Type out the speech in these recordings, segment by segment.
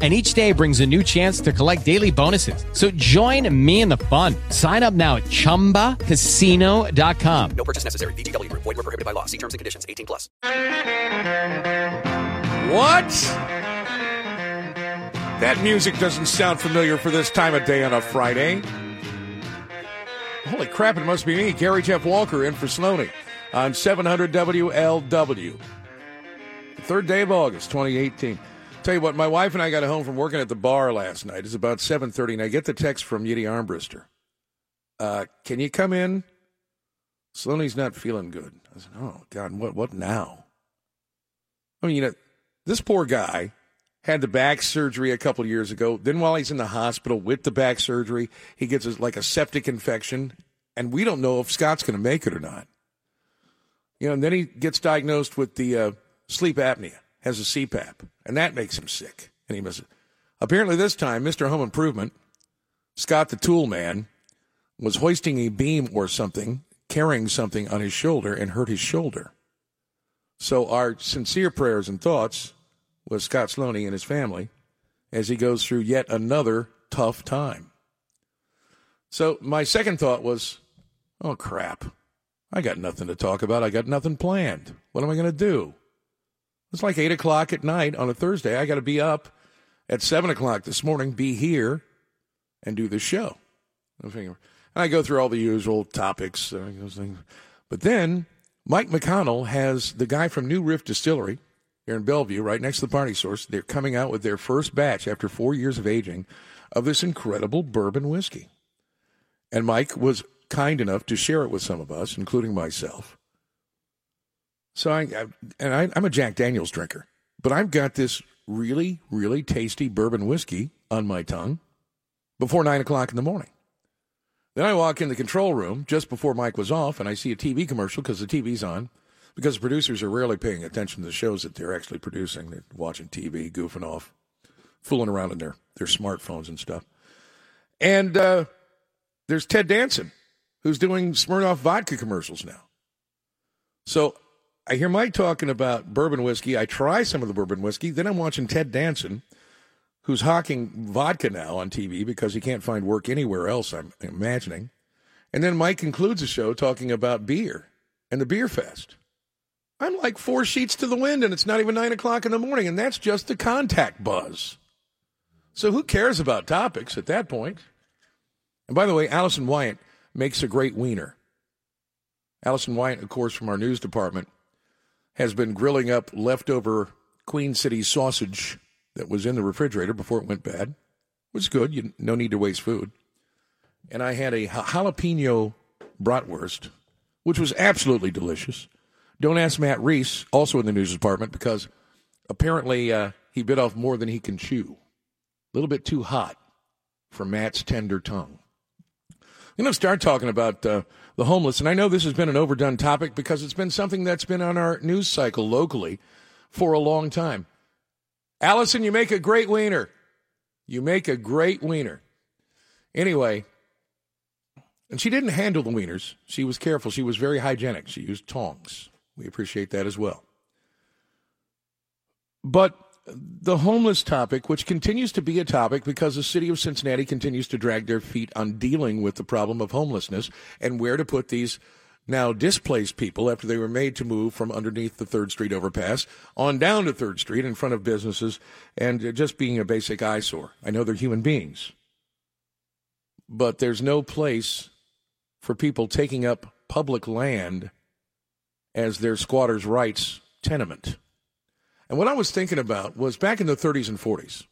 And each day brings a new chance to collect daily bonuses. So join me in the fun. Sign up now at chumbacasino.com. No purchase necessary. VGW Group. Void were prohibited by law. See terms and conditions. 18 plus. What? That music doesn't sound familiar for this time of day on a Friday. Holy crap, it must be me, Gary Jeff Walker, in for Sloney on 700 WLW. Third day of August, 2018. Tell you what, my wife and I got home from working at the bar last night. It's about 7.30, and I get the text from Yiddy Armbruster. Uh, can you come in? Sloney's not feeling good. I said, oh, God, what, what now? I mean, you know, this poor guy had the back surgery a couple years ago. Then, while he's in the hospital with the back surgery, he gets a, like a septic infection, and we don't know if Scott's going to make it or not. You know, and then he gets diagnosed with the uh, sleep apnea, has a CPAP, and that makes him sick, and he misses. Apparently, this time, Mr. Home Improvement, Scott the Tool Man, was hoisting a beam or something, carrying something on his shoulder, and hurt his shoulder. So, our sincere prayers and thoughts with Scott Sloney and his family as he goes through yet another tough time. So, my second thought was, oh, crap. I got nothing to talk about. I got nothing planned. What am I going to do? It's like 8 o'clock at night on a Thursday. I got to be up at 7 o'clock this morning, be here, and do the show. And I go through all the usual topics. But then Mike McConnell has the guy from New Riff Distillery here in Bellevue, right next to the party source. They're coming out with their first batch after four years of aging of this incredible bourbon whiskey. And Mike was kind enough to share it with some of us, including myself. So I, I and I, I'm a Jack Daniels drinker, but I've got this really, really tasty bourbon whiskey on my tongue before nine o'clock in the morning. Then I walk in the control room just before Mike was off, and I see a TV commercial because the TV's on. Because the producers are rarely paying attention to the shows that they're actually producing. They're watching TV, goofing off, fooling around in their, their smartphones and stuff. And uh, there's Ted Danson, who's doing Smirnoff vodka commercials now. So I hear Mike talking about bourbon whiskey. I try some of the bourbon whiskey. Then I'm watching Ted Danson, who's hawking vodka now on TV because he can't find work anywhere else, I'm imagining. And then Mike concludes the show talking about beer and the beer fest. I'm like four sheets to the wind, and it's not even nine o'clock in the morning, and that's just the contact buzz. So who cares about topics at that point? And by the way, Allison Wyatt makes a great wiener. Allison Wyatt, of course, from our news department, has been grilling up leftover Queen City sausage that was in the refrigerator before it went bad. It was good. You, no need to waste food. And I had a jalapeno bratwurst, which was absolutely delicious. Don't ask Matt Reese, also in the news department, because apparently uh, he bit off more than he can chew. A little bit too hot for Matt's tender tongue. I'm going to start talking about uh, the homeless, and I know this has been an overdone topic because it's been something that's been on our news cycle locally for a long time. Allison, you make a great wiener. You make a great wiener. Anyway, and she didn't handle the wieners. She was careful. She was very hygienic. She used tongs. We appreciate that as well. But the homeless topic, which continues to be a topic because the city of Cincinnati continues to drag their feet on dealing with the problem of homelessness and where to put these now displaced people after they were made to move from underneath the Third Street overpass on down to Third Street in front of businesses and just being a basic eyesore. I know they're human beings, but there's no place for people taking up public land as their squatters' rights tenement. And what I was thinking about was back in the 30s and 40s,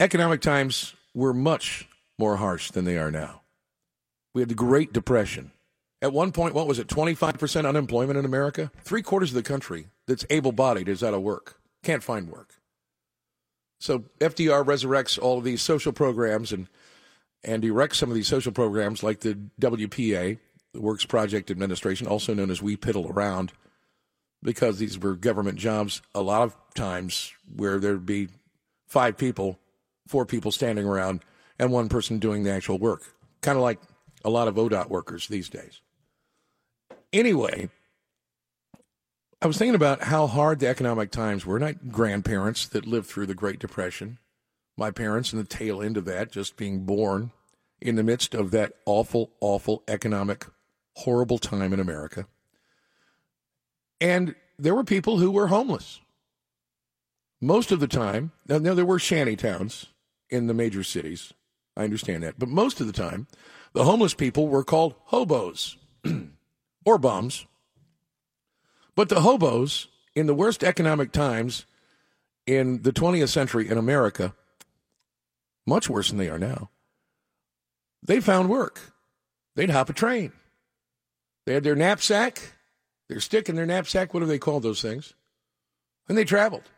economic times were much more harsh than they are now. We had the Great Depression. At one point, what was it, 25% unemployment in America? Three quarters of the country that's able bodied is out of work, can't find work. So FDR resurrects all of these social programs and, and erects some of these social programs like the WPA, the Works Project Administration, also known as We Piddle Around, because these were government jobs a lot of times where there'd be five people, four people standing around, and one person doing the actual work. Kind of like a lot of ODOT workers these days. Anyway, I was thinking about how hard the economic times were. My grandparents that lived through the Great Depression, my parents in the tail end of that, just being born in the midst of that awful, awful economic, horrible time in America. And there were people who were homeless. Most of the time, now, there were shanty towns in the major cities. I understand that. But most of the time, the homeless people were called hobos or bums. But the hobos, in the worst economic times in the 20th century in America, much worse than they are now, they found work. They'd hop a train. They had their knapsack, their stick in their knapsack. What do they call those things? And they traveled.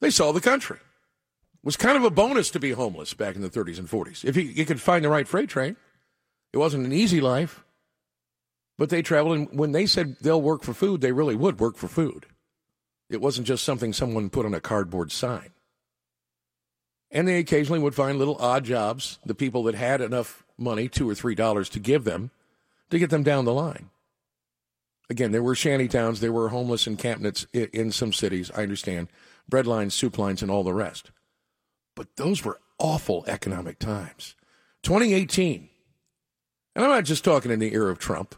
They saw the country. It was kind of a bonus to be homeless back in the 30s and 40s. If you, you could find the right freight train, it wasn't an easy life, but they traveled. And when they said they'll work for food, they really would work for food. It wasn't just something someone put on a cardboard sign. And they occasionally would find little odd jobs, the people that had enough money, two or three dollars to give them, to get them down the line. Again, there were shanty towns, there were homeless encampments in some cities, I understand, bread lines, soup lines, and all the rest. But those were awful economic times. 2018, and I'm not just talking in the era of Trump,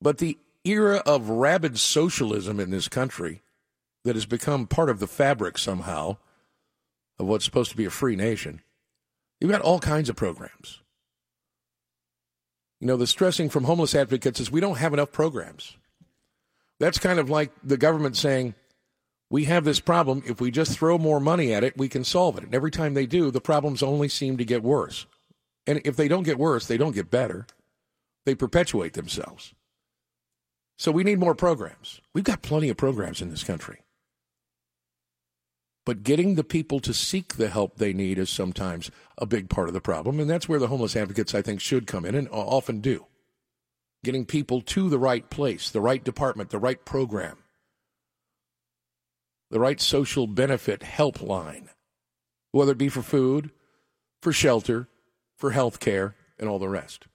but the era of rabid socialism in this country that has become part of the fabric somehow of what's supposed to be a free nation. You've got all kinds of programs. You know, the stressing from homeless advocates is we don't have enough programs. That's kind of like the government saying, we have this problem. If we just throw more money at it, we can solve it. And every time they do, the problems only seem to get worse. And if they don't get worse, they don't get better. They perpetuate themselves. So we need more programs. We've got plenty of programs in this country. But getting the people to seek the help they need is sometimes a big part of the problem. And that's where the homeless advocates, I think, should come in and often do. Getting people to the right place, the right department, the right program, the right social benefit helpline, whether it be for food, for shelter, for health care, and all the rest.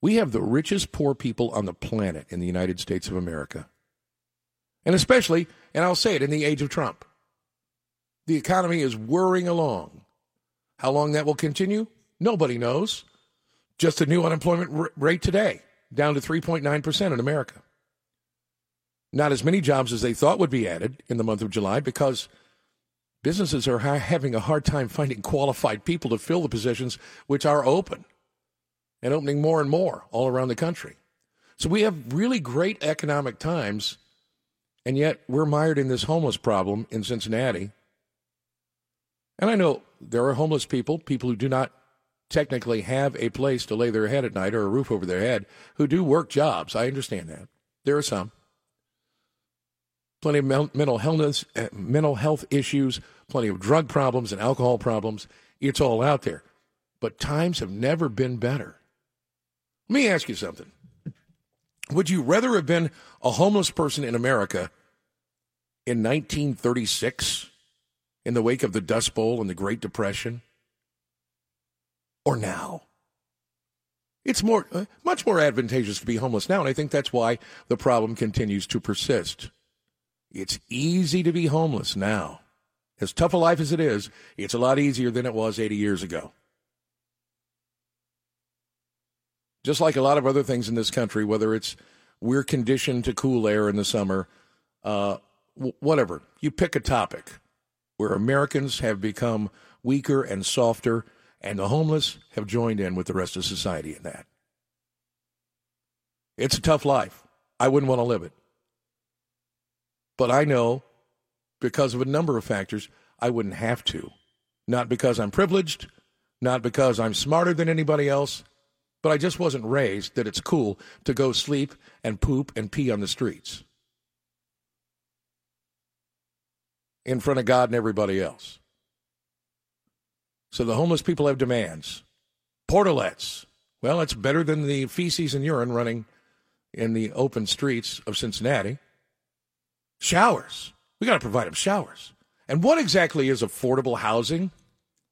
We have the richest poor people on the planet in the United States of America. And especially, and I'll say it, in the age of Trump. The economy is whirring along. How long that will continue? Nobody knows. Just a new unemployment r- rate today, down to 3.9% in America. Not as many jobs as they thought would be added in the month of July because businesses are ha- having a hard time finding qualified people to fill the positions which are open and opening more and more all around the country. So we have really great economic times, and yet we're mired in this homeless problem in Cincinnati and I know there are homeless people, people who do not technically have a place to lay their head at night or a roof over their head, who do work jobs. I understand that. There are some. Plenty of mental health, eh, mental health issues, plenty of drug problems and alcohol problems. It's all out there. But times have never been better. Let me ask you something. Would you rather have been a homeless person in America in 1936 in the wake of the Dust Bowl and the Great Depression? Or now? It's more, uh, much more advantageous to be homeless now, and I think that's why the problem continues to persist. It's easy to be homeless now. As tough a life as it is, it's a lot easier than it was 80 years ago. Just like a lot of other things in this country, whether it's we're conditioned to cool air in the summer, uh, whatever, you pick a topic where Americans have become weaker and softer, and the homeless have joined in with the rest of society in that. It's a tough life. I wouldn't want to live it. But I know because of a number of factors, I wouldn't have to. Not because I'm privileged, not because I'm smarter than anybody else, but I just wasn't raised that it's cool to go sleep and poop and pee on the streets. In front of God and everybody else. So the homeless people have demands. Portalettes. Well, it's better than the feces and urine running in the open streets of Cincinnati? Showers. We got to provide them showers. And what exactly is affordable housing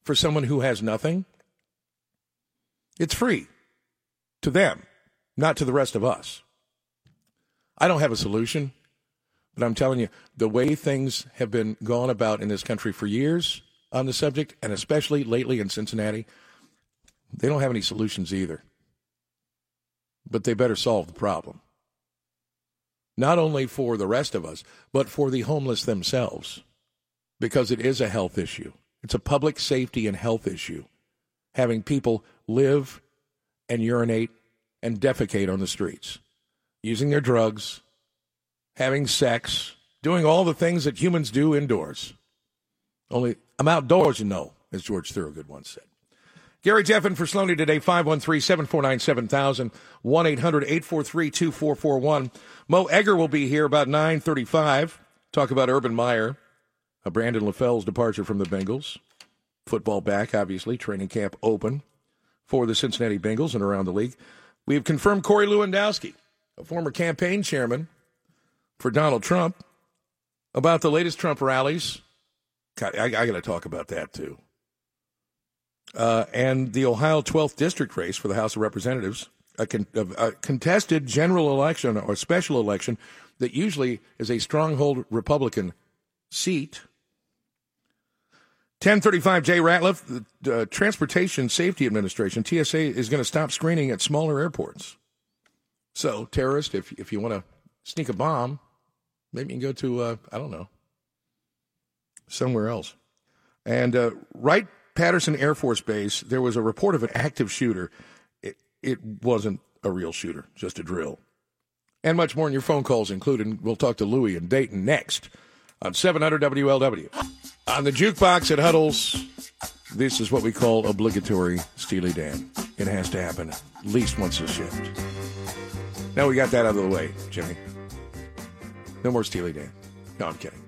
for someone who has nothing? It's free to them, not to the rest of us. I don't have a solution, but I'm telling you, the way things have been gone about in this country for years on the subject, and especially lately in Cincinnati, they don't have any solutions either. But they better solve the problem. Not only for the rest of us, but for the homeless themselves, because it is a health issue. It's a public safety and health issue. Having people live and urinate and defecate on the streets, using their drugs, having sex, doing all the things that humans do indoors. Only I'm outdoors, you know, as George Thorogood once said. Gary Jeff for Sloaney today, 513 749 7000, 1 800 843 2441. Mo Egger will be here about 935. Talk about Urban Meyer, Brandon LaFell's departure from the Bengals. Football back, obviously, training camp open for the Cincinnati Bengals and around the league. We have confirmed Corey Lewandowski, a former campaign chairman for Donald Trump, about the latest Trump rallies. God, I, I got to talk about that too. Uh, and the Ohio 12th District race for the House of Representatives, a, con- a, contested general election or special election that usually is a stronghold Republican seat 1035 Jay Ratliff, the uh, Transportation Safety Administration, TSA, is going to stop screening at smaller airports. So, terrorist, if, if you want to sneak a bomb, maybe you can go to, uh, I don't know, somewhere else. And uh, Wright Patterson Air Force Base, there was a report of an active shooter. It, it wasn't a real shooter, just a drill. And much more in your phone calls included. We'll talk to Louie and Dayton next on 700 WLW. On the jukebox at Huddles, this is what we call obligatory Steely Dan. It has to happen at least once a shift. Now we got that out of the way, Jimmy. No more Steely Dan. No, I'm kidding.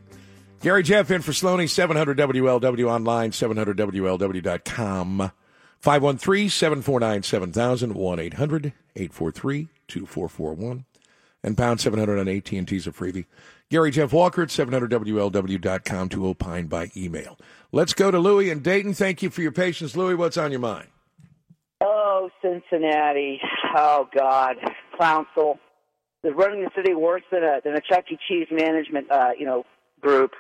Gary Jeff in for Sloaney, 700 WLW online, 700WLW.com. 513 749 7000 1 800 843 2441 and pound 700 on AT&T's a freebie. Gary Jeff Walker at 700WLW.com to opine by email. Let's go to Louie and Dayton. Thank you for your patience. Louie, what's on your mind? Oh, Cincinnati. Oh, God. Council. They're running the city worse than a, than a Chuck E. Cheese management, uh, you know, group.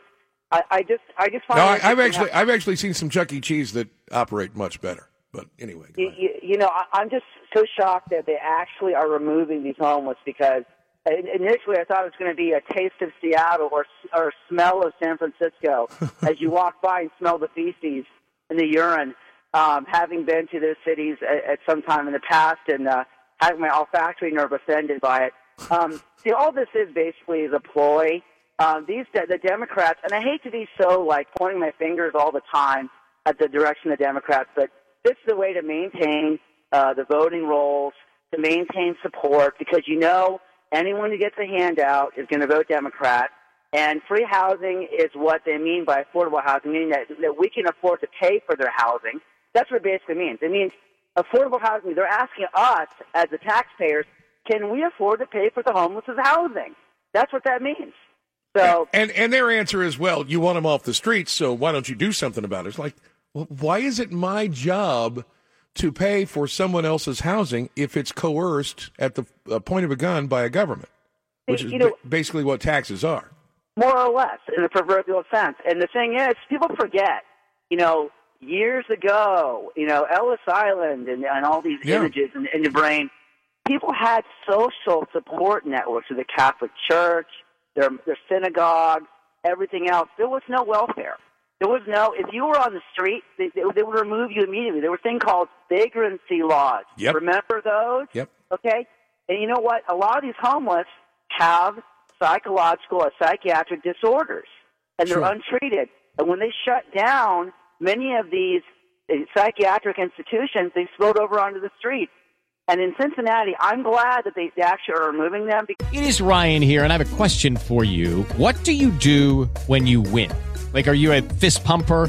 I, I just, I just find. No, I, have actually, I've actually seen some Chuck E. Cheese that operate much better. But anyway, you, you, you, know, I, I'm just so shocked that they actually are removing these homeless because initially I thought it was going to be a taste of Seattle or or smell of San Francisco as you walk by and smell the feces and the urine. Um, having been to those cities at, at some time in the past and uh, having my olfactory nerve offended by it. Um, see, all this is basically is a ploy. Um, these the Democrats, and I hate to be so like pointing my fingers all the time at the direction of the Democrats, but this is the way to maintain uh, the voting rolls, to maintain support, because you know anyone who gets a handout is going to vote Democrat. And free housing is what they mean by affordable housing, meaning that, that we can afford to pay for their housing. That's what it basically means. It means affordable housing. They're asking us, as the taxpayers, can we afford to pay for the homeless's housing? That's what that means. So, and and their answer is, well, you want them off the streets, so why don't you do something about it? It's like, well, why is it my job to pay for someone else's housing if it's coerced at the uh, point of a gun by a government, which is know, basically what taxes are. More or less, in the proverbial sense. And the thing is, people forget, you know, years ago, you know, Ellis Island and, and all these yeah. images in, in your brain, people had social support networks of the Catholic Church, their, their synagogues, everything else. There was no welfare. There was no, if you were on the street, they, they, they would remove you immediately. There were things called vagrancy laws. Yep. Remember those? Yep. Okay? And you know what? A lot of these homeless have psychological or psychiatric disorders, and they're untreated. And when they shut down many of these uh, psychiatric institutions, they spilled over onto the street. And in Cincinnati, I'm glad that they actually are removing them. It is Ryan here, and I have a question for you. What do you do when you win? Like, are you a fist pumper?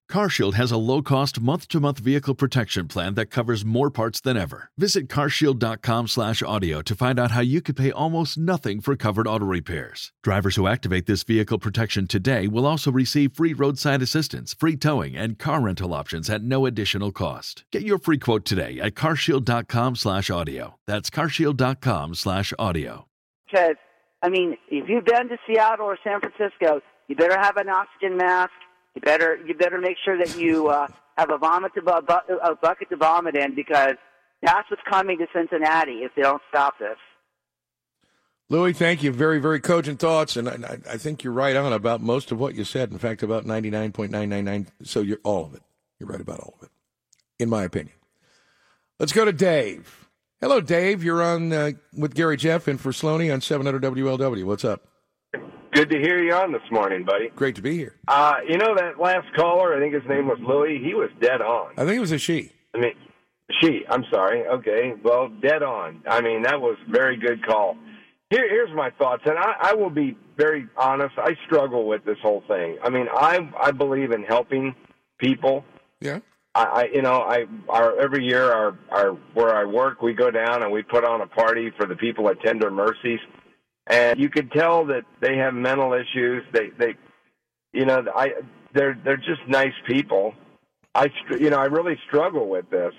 CarShield has a low-cost month-to-month vehicle protection plan that covers more parts than ever. Visit carshield.com/audio to find out how you could pay almost nothing for covered auto repairs. Drivers who activate this vehicle protection today will also receive free roadside assistance, free towing, and car rental options at no additional cost. Get your free quote today at carshield.com/audio. That's carshield.com/audio. Because I mean, if you've been to Seattle or San Francisco, you better have an oxygen mask. You better you better make sure that you uh, have a vomit to bu- a bucket to vomit in because that's what's coming to Cincinnati if they don't stop this. Louis, thank you. Very, very cogent thoughts, and I, I think you're right on about most of what you said. In fact, about 99.999. So you're all of it. You're right about all of it, in my opinion. Let's go to Dave. Hello, Dave. You're on uh, with Gary Jeff and for Sloaney on 700 WLW. What's up? Good to hear you on this morning, buddy. Great to be here. Uh, you know that last caller, I think his name was Louis, he was dead on. I think it was a she. I mean, she, I'm sorry. Okay, well, dead on. I mean, that was very good call. Here, here's my thoughts, and I, I will be very honest. I struggle with this whole thing. I mean, I I believe in helping people. Yeah. I, I you know, I our every year our our where I work, we go down and we put on a party for the people at Tender Mercies, and you could tell that they have mental issues. They they, you know, I they're they're just nice people. I you know I really struggle with this,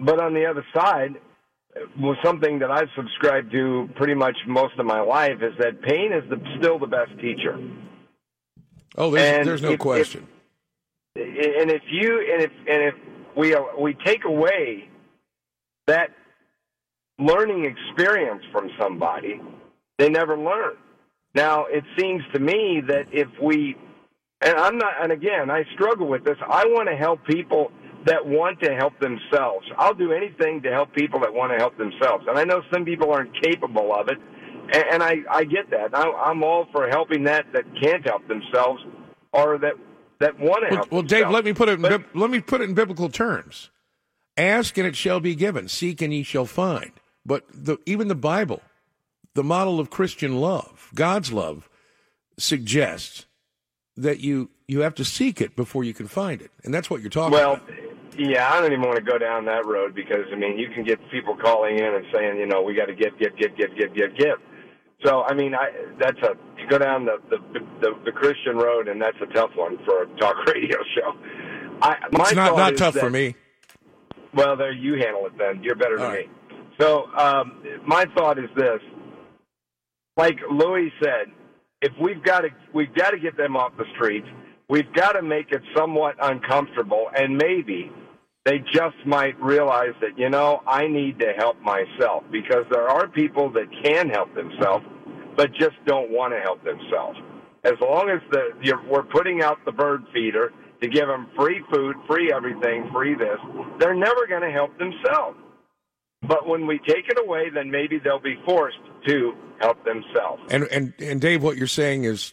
but on the other side, was something that I've subscribed to pretty much most of my life is that pain is the, still the best teacher. Oh, there's, there's no if- if- question. and if you and if and if we uh, we take away that learning experience from somebody, they never learn. Now it seems to me that if we and I'm not and again I struggle with this. I want to help people that want to help themselves. I'll do anything to help people that want to help themselves. And I know some people aren't capable of it, and, and I I get that. I, I'm all for helping that that can't help themselves or that that want to Well, help. well, Dave, let me put it. In, But- let me put it in biblical terms. Ask and it shall be given. Seek and ye shall find. But the, even the Bible, the model of Christian love, God's love, suggests that you you have to seek it before you can find it, and that's what you're talking Well, about. yeah, I don't even want to go down that road because I mean, you can get people calling in and saying, you know, we got to give, give, give, give, give, give, give. So I mean, I that's a you go down the the, the the Christian road, and that's a tough one for a talk radio show. I, my It's not not tough that- for me. Well, there you handle it then. You're better than right. me. So um, my thought is this: like Louis said, if we've got to we've got to get them off the streets, we've got to make it somewhat uncomfortable, and maybe they just might realize that you know I need to help myself because there are people that can help themselves, but just don't want to help themselves. As long as the you're, we're putting out the bird feeder to give them free food, free everything, free this, they're never going to help themselves. But when we take it away, then maybe they'll be forced to help themselves. And and and Dave, what you're saying is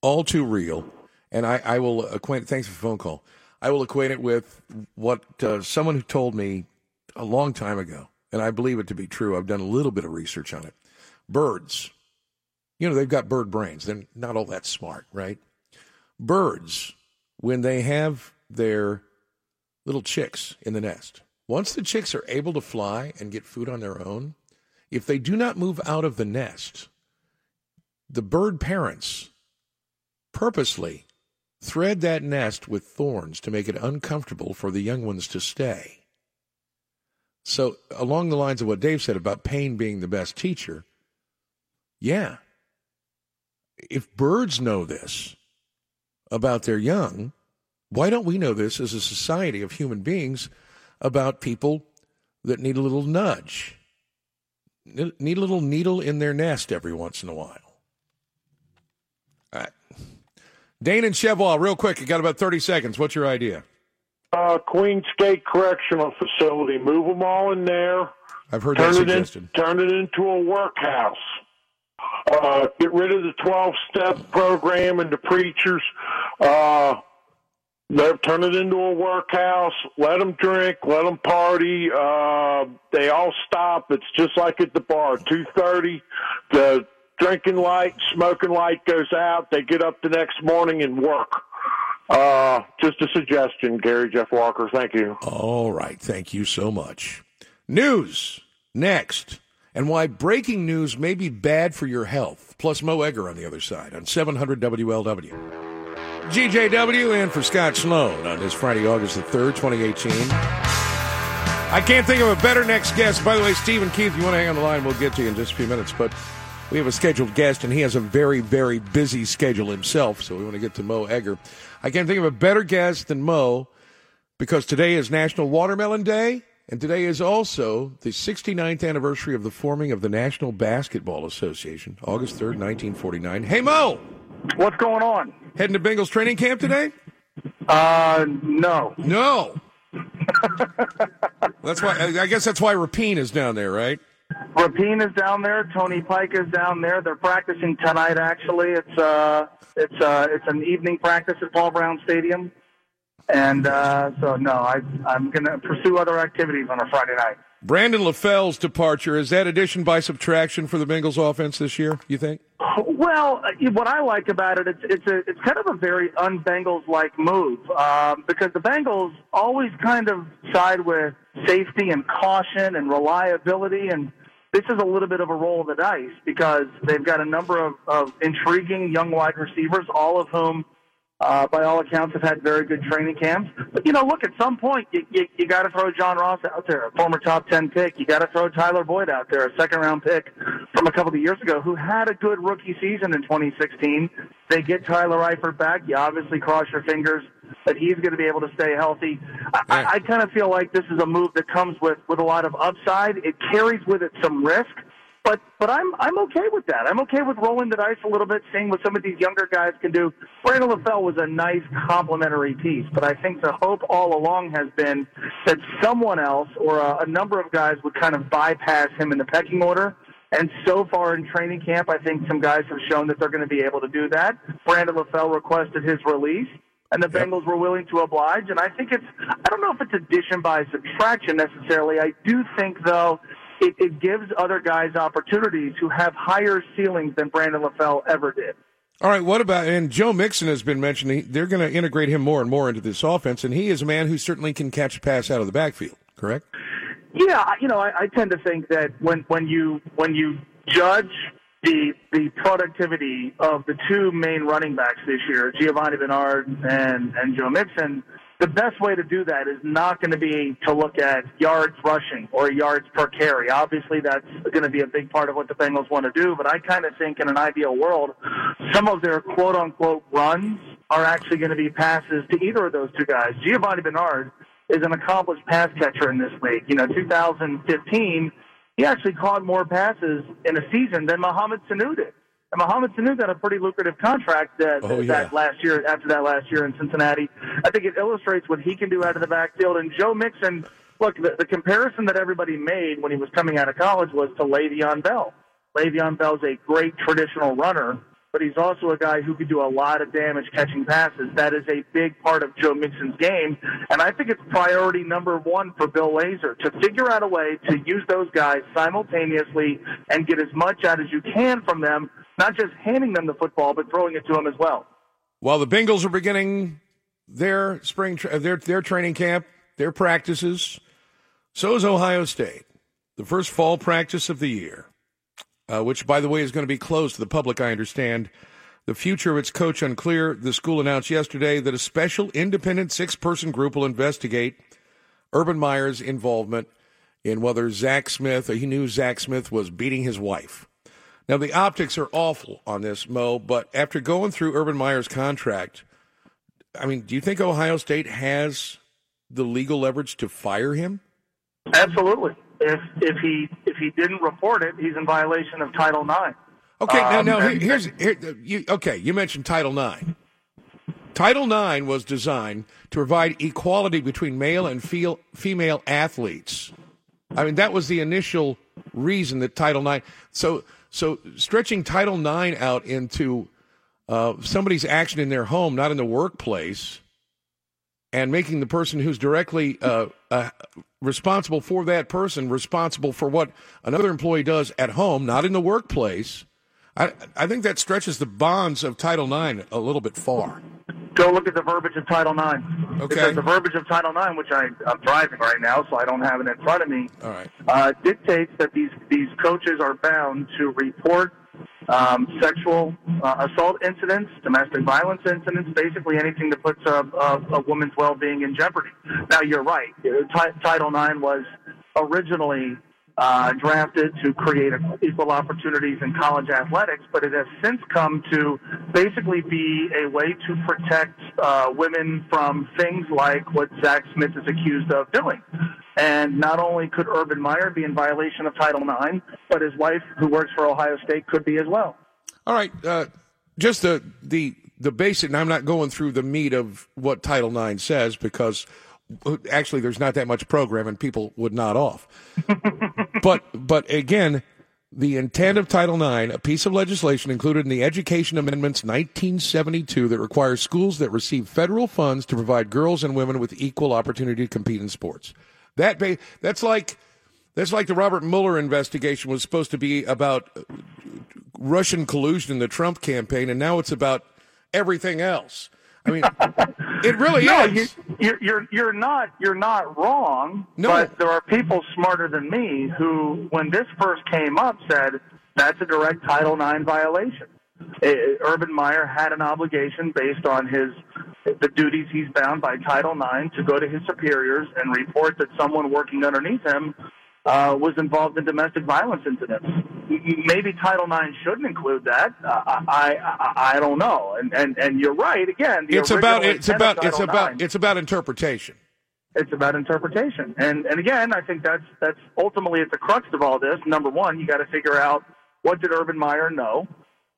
all too real. And I, I will acquaint. Thanks for the phone call. I will acquaint it with what uh, someone who told me a long time ago, and I believe it to be true. I've done a little bit of research on it. Birds, you know, they've got bird brains. They're not all that smart, right? Birds, when they have their little chicks in the nest, once the chicks are able to fly and get food on their own, if they do not move out of the nest, the bird parents purposely thread that nest with thorns to make it uncomfortable for the young ones to stay. So, along the lines of what Dave said about pain being the best teacher, yeah. If birds know this about their young, why don't we know this as a society of human beings about people that need a little nudge, need a little needle in their nest every once in a while? I, Dane and Chevrolet, real quick. You got about 30 seconds. What's your idea? Uh, Queen State Correctional Facility. Move them all in there. I've heard Turn that it in, suggested. turn it into a workhouse. Uh, get rid of the twelve step program and the preachers. Uh, let, turn it into a workhouse. Let them drink. Let them party. Uh, they all stop. It's just like at the bar. Two thirty, the drinking light, smoking light goes out. They get up the next morning and work. Uh, just a suggestion, Gary Jeff Walker. Thank you. All right. Thank you so much. News next, and why breaking news may be bad for your health. Plus Mo Egger on the other side on 700 WLW. GJW and for Scott Sloan on this Friday, August the 3rd, 2018. I can't think of a better next guest. By the way, Stephen Keith, you want to hang on the line? We'll get to you in just a few minutes. But we have a scheduled guest, and he has a very, very busy schedule himself. So we want to get to Mo Egger. I can't think of a better guest than Mo because today is National Watermelon Day, and today is also the 69th anniversary of the forming of the National Basketball Association, August 3rd, 1949. Hey, Mo! What's going on? Heading to Bengals training camp today? Uh, no. No. that's why. I guess that's why Rapine is down there, right? Rapine is down there. Tony Pike is down there. They're practicing tonight. Actually, it's uh, it's uh, it's an evening practice at Paul Brown Stadium, and uh, so no, I I'm gonna pursue other activities on a Friday night. Brandon LaFell's departure is that addition by subtraction for the Bengals offense this year? You think? Well, uh, what I like about it, it's it's a it's kind of a very un-Bengals like move um, because the Bengals always kind of side with safety and caution and reliability, and this is a little bit of a roll of the dice because they've got a number of, of intriguing young wide receivers, all of whom, uh, by all accounts, have had very good training camps. But you know, look, at some point you you, you got to throw John Ross out there, a former top ten pick. You got to throw Tyler Boyd out there, a second round pick from a couple of years ago, who had a good rookie season in 2016. They get Tyler Eifert back. You obviously cross your fingers that he's going to be able to stay healthy. I, Yeah. I kind of feel like this is a move that comes with with a lot of upside. It carries with it some risk. But but I'm I'm okay with that. I'm okay with rolling the dice a little bit, seeing what some of these younger guys can do. Brandon LaFell was a nice complementary piece, but I think the hope all along has been that someone else or a, a number of guys would kind of bypass him in the pecking order. And so far in training camp, I think some guys have shown that they're going to be able to do that. Brandon LaFell requested his release and the Bengals were willing to oblige. And I think it's, I don't know if it's addition by subtraction necessarily. I do think, though, it, it gives other guys opportunities who have higher ceilings than Brandon LaFell ever did. All right. What about and Joe Mixon has been mentioning they're going to integrate him more and more into this offense, and he is a man who certainly can catch a pass out of the backfield. Correct? Yeah, you know, I, I tend to think that when when you when you judge the the productivity of the two main running backs this year, Giovani Bernard and and Joe Mixon, the best way to do that is not going to be to look at yards rushing or yards per carry. Obviously, that's going to be a big part of what the Bengals want to do. But I kind of think in an ideal world, some of their quote unquote runs are actually going to be passes to either of those two guys. Giovani Bernard is an accomplished pass catcher in this league. You know, 2015, he actually caught more passes in a season than Mohamed Sanu did. And Mohamed Sanu got a pretty lucrative contract uh, oh, that, Oh, yeah. that last year, after that last year in Cincinnati. I think it illustrates what he can do out of the backfield. And Joe Mixon, look, the, the comparison that everybody made when he was coming out of college was to Le'Veon Bell. Le'Veon Bell's a great traditional runner, but he's also a guy who can do a lot of damage catching passes. That is a big part of Joe Mixon's game, and I think it's priority number one for Bill Lazor to figure out a way to use those guys simultaneously and get as much out as you can from them, not just handing them the football, but throwing it to them as well. While the Bengals are beginning their spring tra- their their training camp, their practices, so is Ohio State. The first fall practice of the year, uh, which by the way is going to be closed to the public. I understand. The future of its coach unclear. The school announced yesterday that a special independent six person group will investigate Urban Meyer's involvement in whether Zach Smith, he knew Zach Smith was beating his wife. Now, the optics are awful on this, Mo, but after going through Urban Meyer's contract, I mean, do you think Ohio State has the legal leverage to fire him? Absolutely. If if he if he didn't report it, he's in violation of Title IX. Okay, now, Um, now here, and- here's here, you, okay. You mentioned Title IX. Title IX was designed to provide equality between male and fe- female athletes. I mean, that was the initial reason that Title IX. So, so stretching Title IX out into uh, somebody's action in their home, not in the workplace, and making the person who's directly uh, uh, responsible for that person responsible for what another employee does at home, not in the workplace. I, I think that stretches the bonds of Title IX a little bit far. Go look at the verbiage of Title IX. Okay. Because the verbiage of Title IX, which I, I'm driving right now, so I don't have it in front of me, All right. uh, dictates that these these coaches are bound to report um, sexual uh, assault incidents, domestic violence incidents, basically anything that puts a, a, a woman's well-being in jeopardy. Now, you're right. Ti- Title IX was originally uh, drafted to create equal opportunities in college athletics, but it has since come to basically be a way to protect uh, women from things like what Zach Smith is accused of doing. And not only could Urban Meyer be in violation of Title IX, but his wife, who works for Ohio State, could be as well. All right. Uh, just the the the basic. And I'm not going through the meat of what Title IX says because actually there's not that much program and people would nod off. but but again, the intent of Title IX, a piece of legislation included in the Education Amendments 1972 that requires schools that receive federal funds to provide girls and women with equal opportunity to compete in sports. That ba- that's like that's like the Robert Mueller investigation was supposed to be about Russian collusion in the Trump campaign, and now it's about everything else. I mean, it really no, is. You, you're you're you're not you're not wrong. No. But there are people smarter than me who, when this first came up, said that's a direct Title IX violation. Eh, Urban Meyer had an obligation based on his the duties he's bound by Title IX to go to his superiors and report that someone working underneath him uh, was involved in domestic violence incidents. Maybe Title IX shouldn't include that. Uh, I, I I don't know. And and and you're right. Again, the It's about it's about it's about IX it's about interpretation. it's about interpretation. And and again, I think that's that's ultimately at the crux of all this. Number one, you got to figure out what did Urban Meyer know.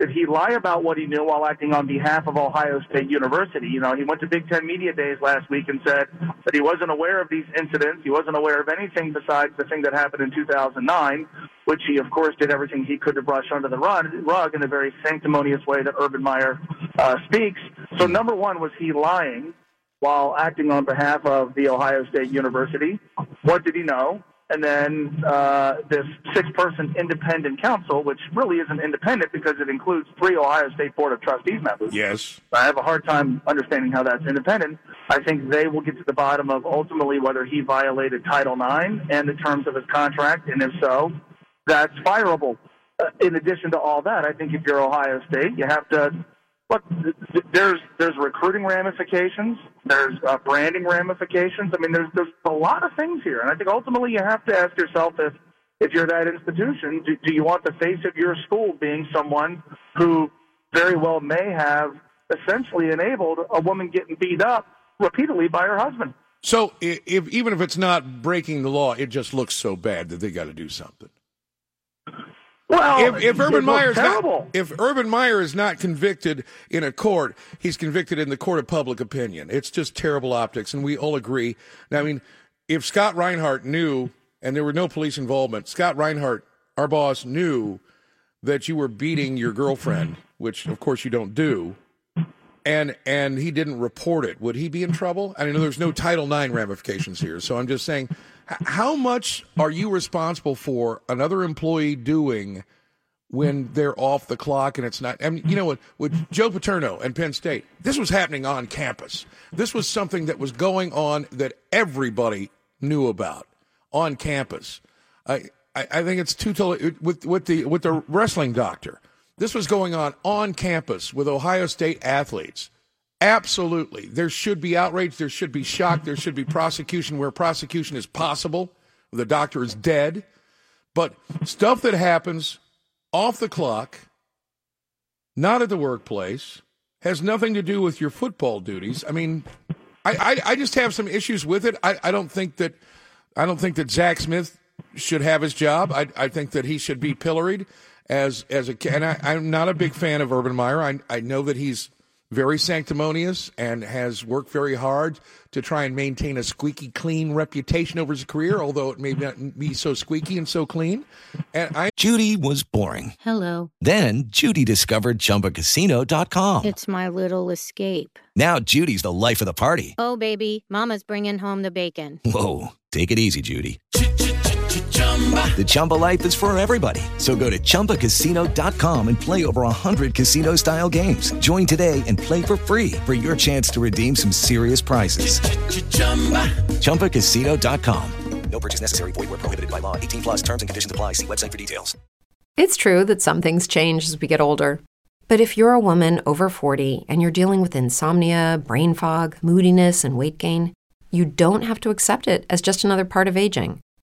Did he lie about what he knew while acting on behalf of Ohio State University? You know, he went to Big Ten Media Days last week and said that he wasn't aware of these incidents. He wasn't aware of anything besides the thing that happened in 2009, which he, of course, did everything he could to brush under the rug, in the very sanctimonious way that Urban Meyer uh, speaks. So, number one, was he lying? while acting on behalf of the Ohio State University. What did he know? And then uh, this six-person independent council, which really isn't independent because it includes three Ohio State Board of Trustees members. Yes. I have a hard time understanding how that's independent. I think they will get to the bottom of ultimately whether he violated Title IX and the terms of his contract, and if so, that's fireable. Uh, in addition to all that, I think if you're Ohio State, you have to th- There's there's recruiting ramifications, there's uh, branding ramifications. I mean, there's there's a lot of things here, and I think ultimately you have to ask yourself if if you're that institution, do, do you want the face of your school being someone who very well may have essentially enabled a woman getting beat up repeatedly by her husband? So if even if it's not breaking the law, it just looks so bad that they got to do something. Well, if, if Urban Meyer is not, if Urban Meyer is not convicted in a court, he's convicted in the court of public opinion. It's just terrible optics, and we all agree. Now, I mean, if Scott Reinhart knew, and there were no police involvement, Scott Reinhart, our boss, knew that you were beating your girlfriend, which of course you don't do, and and he didn't report it, would he be in trouble? I know there's no Title IX ramifications here, so I'm just saying, how much are you responsible for another employee doing when they're off the clock and it's not? I mean, you know what? With Joe Paterno and Penn State, this was happening on campus. This was something that was going on that everybody knew about on campus. I I, I think it's too totally with with the with the wrestling doctor. This was going on on campus with Ohio State athletes. Absolutely. There should be outrage. There should be shock. There should be prosecution where prosecution is possible. The doctor is dead. But stuff that happens off the clock, not at the workplace, has nothing to do with your football duties. I mean, I, I, I just have some issues with it. I, I don't think that I don't think that Zach Smith should have his job. I, I think that he should be pilloried as as a and I, I'm not a big fan of Urban Meyer. I I know that he's very sanctimonious and has worked very hard to try and maintain a squeaky clean reputation over his career, although it may not be so squeaky and so clean. And I Judy was boring. Hello. Then Judy discovered ChumbaCasino.com. It's my little escape. Now Judy's the life of the party. Oh, baby, Mama's bringing home the bacon. Whoa, take it easy, Judy. The Chumba life is for everybody. So go to ChumbaCasino.com and play over 100 casino style games. Join today and play for free for your chance to redeem some serious prizes. ChumbaCasino.com. No purchase necessary. Void where prohibited by law. 18 plus terms and conditions apply. See website for details. It's true that some things change as we get older. But if you're a woman over 40 and you're dealing with insomnia, brain fog, moodiness, and weight gain, you don't have to accept it as just another part of aging.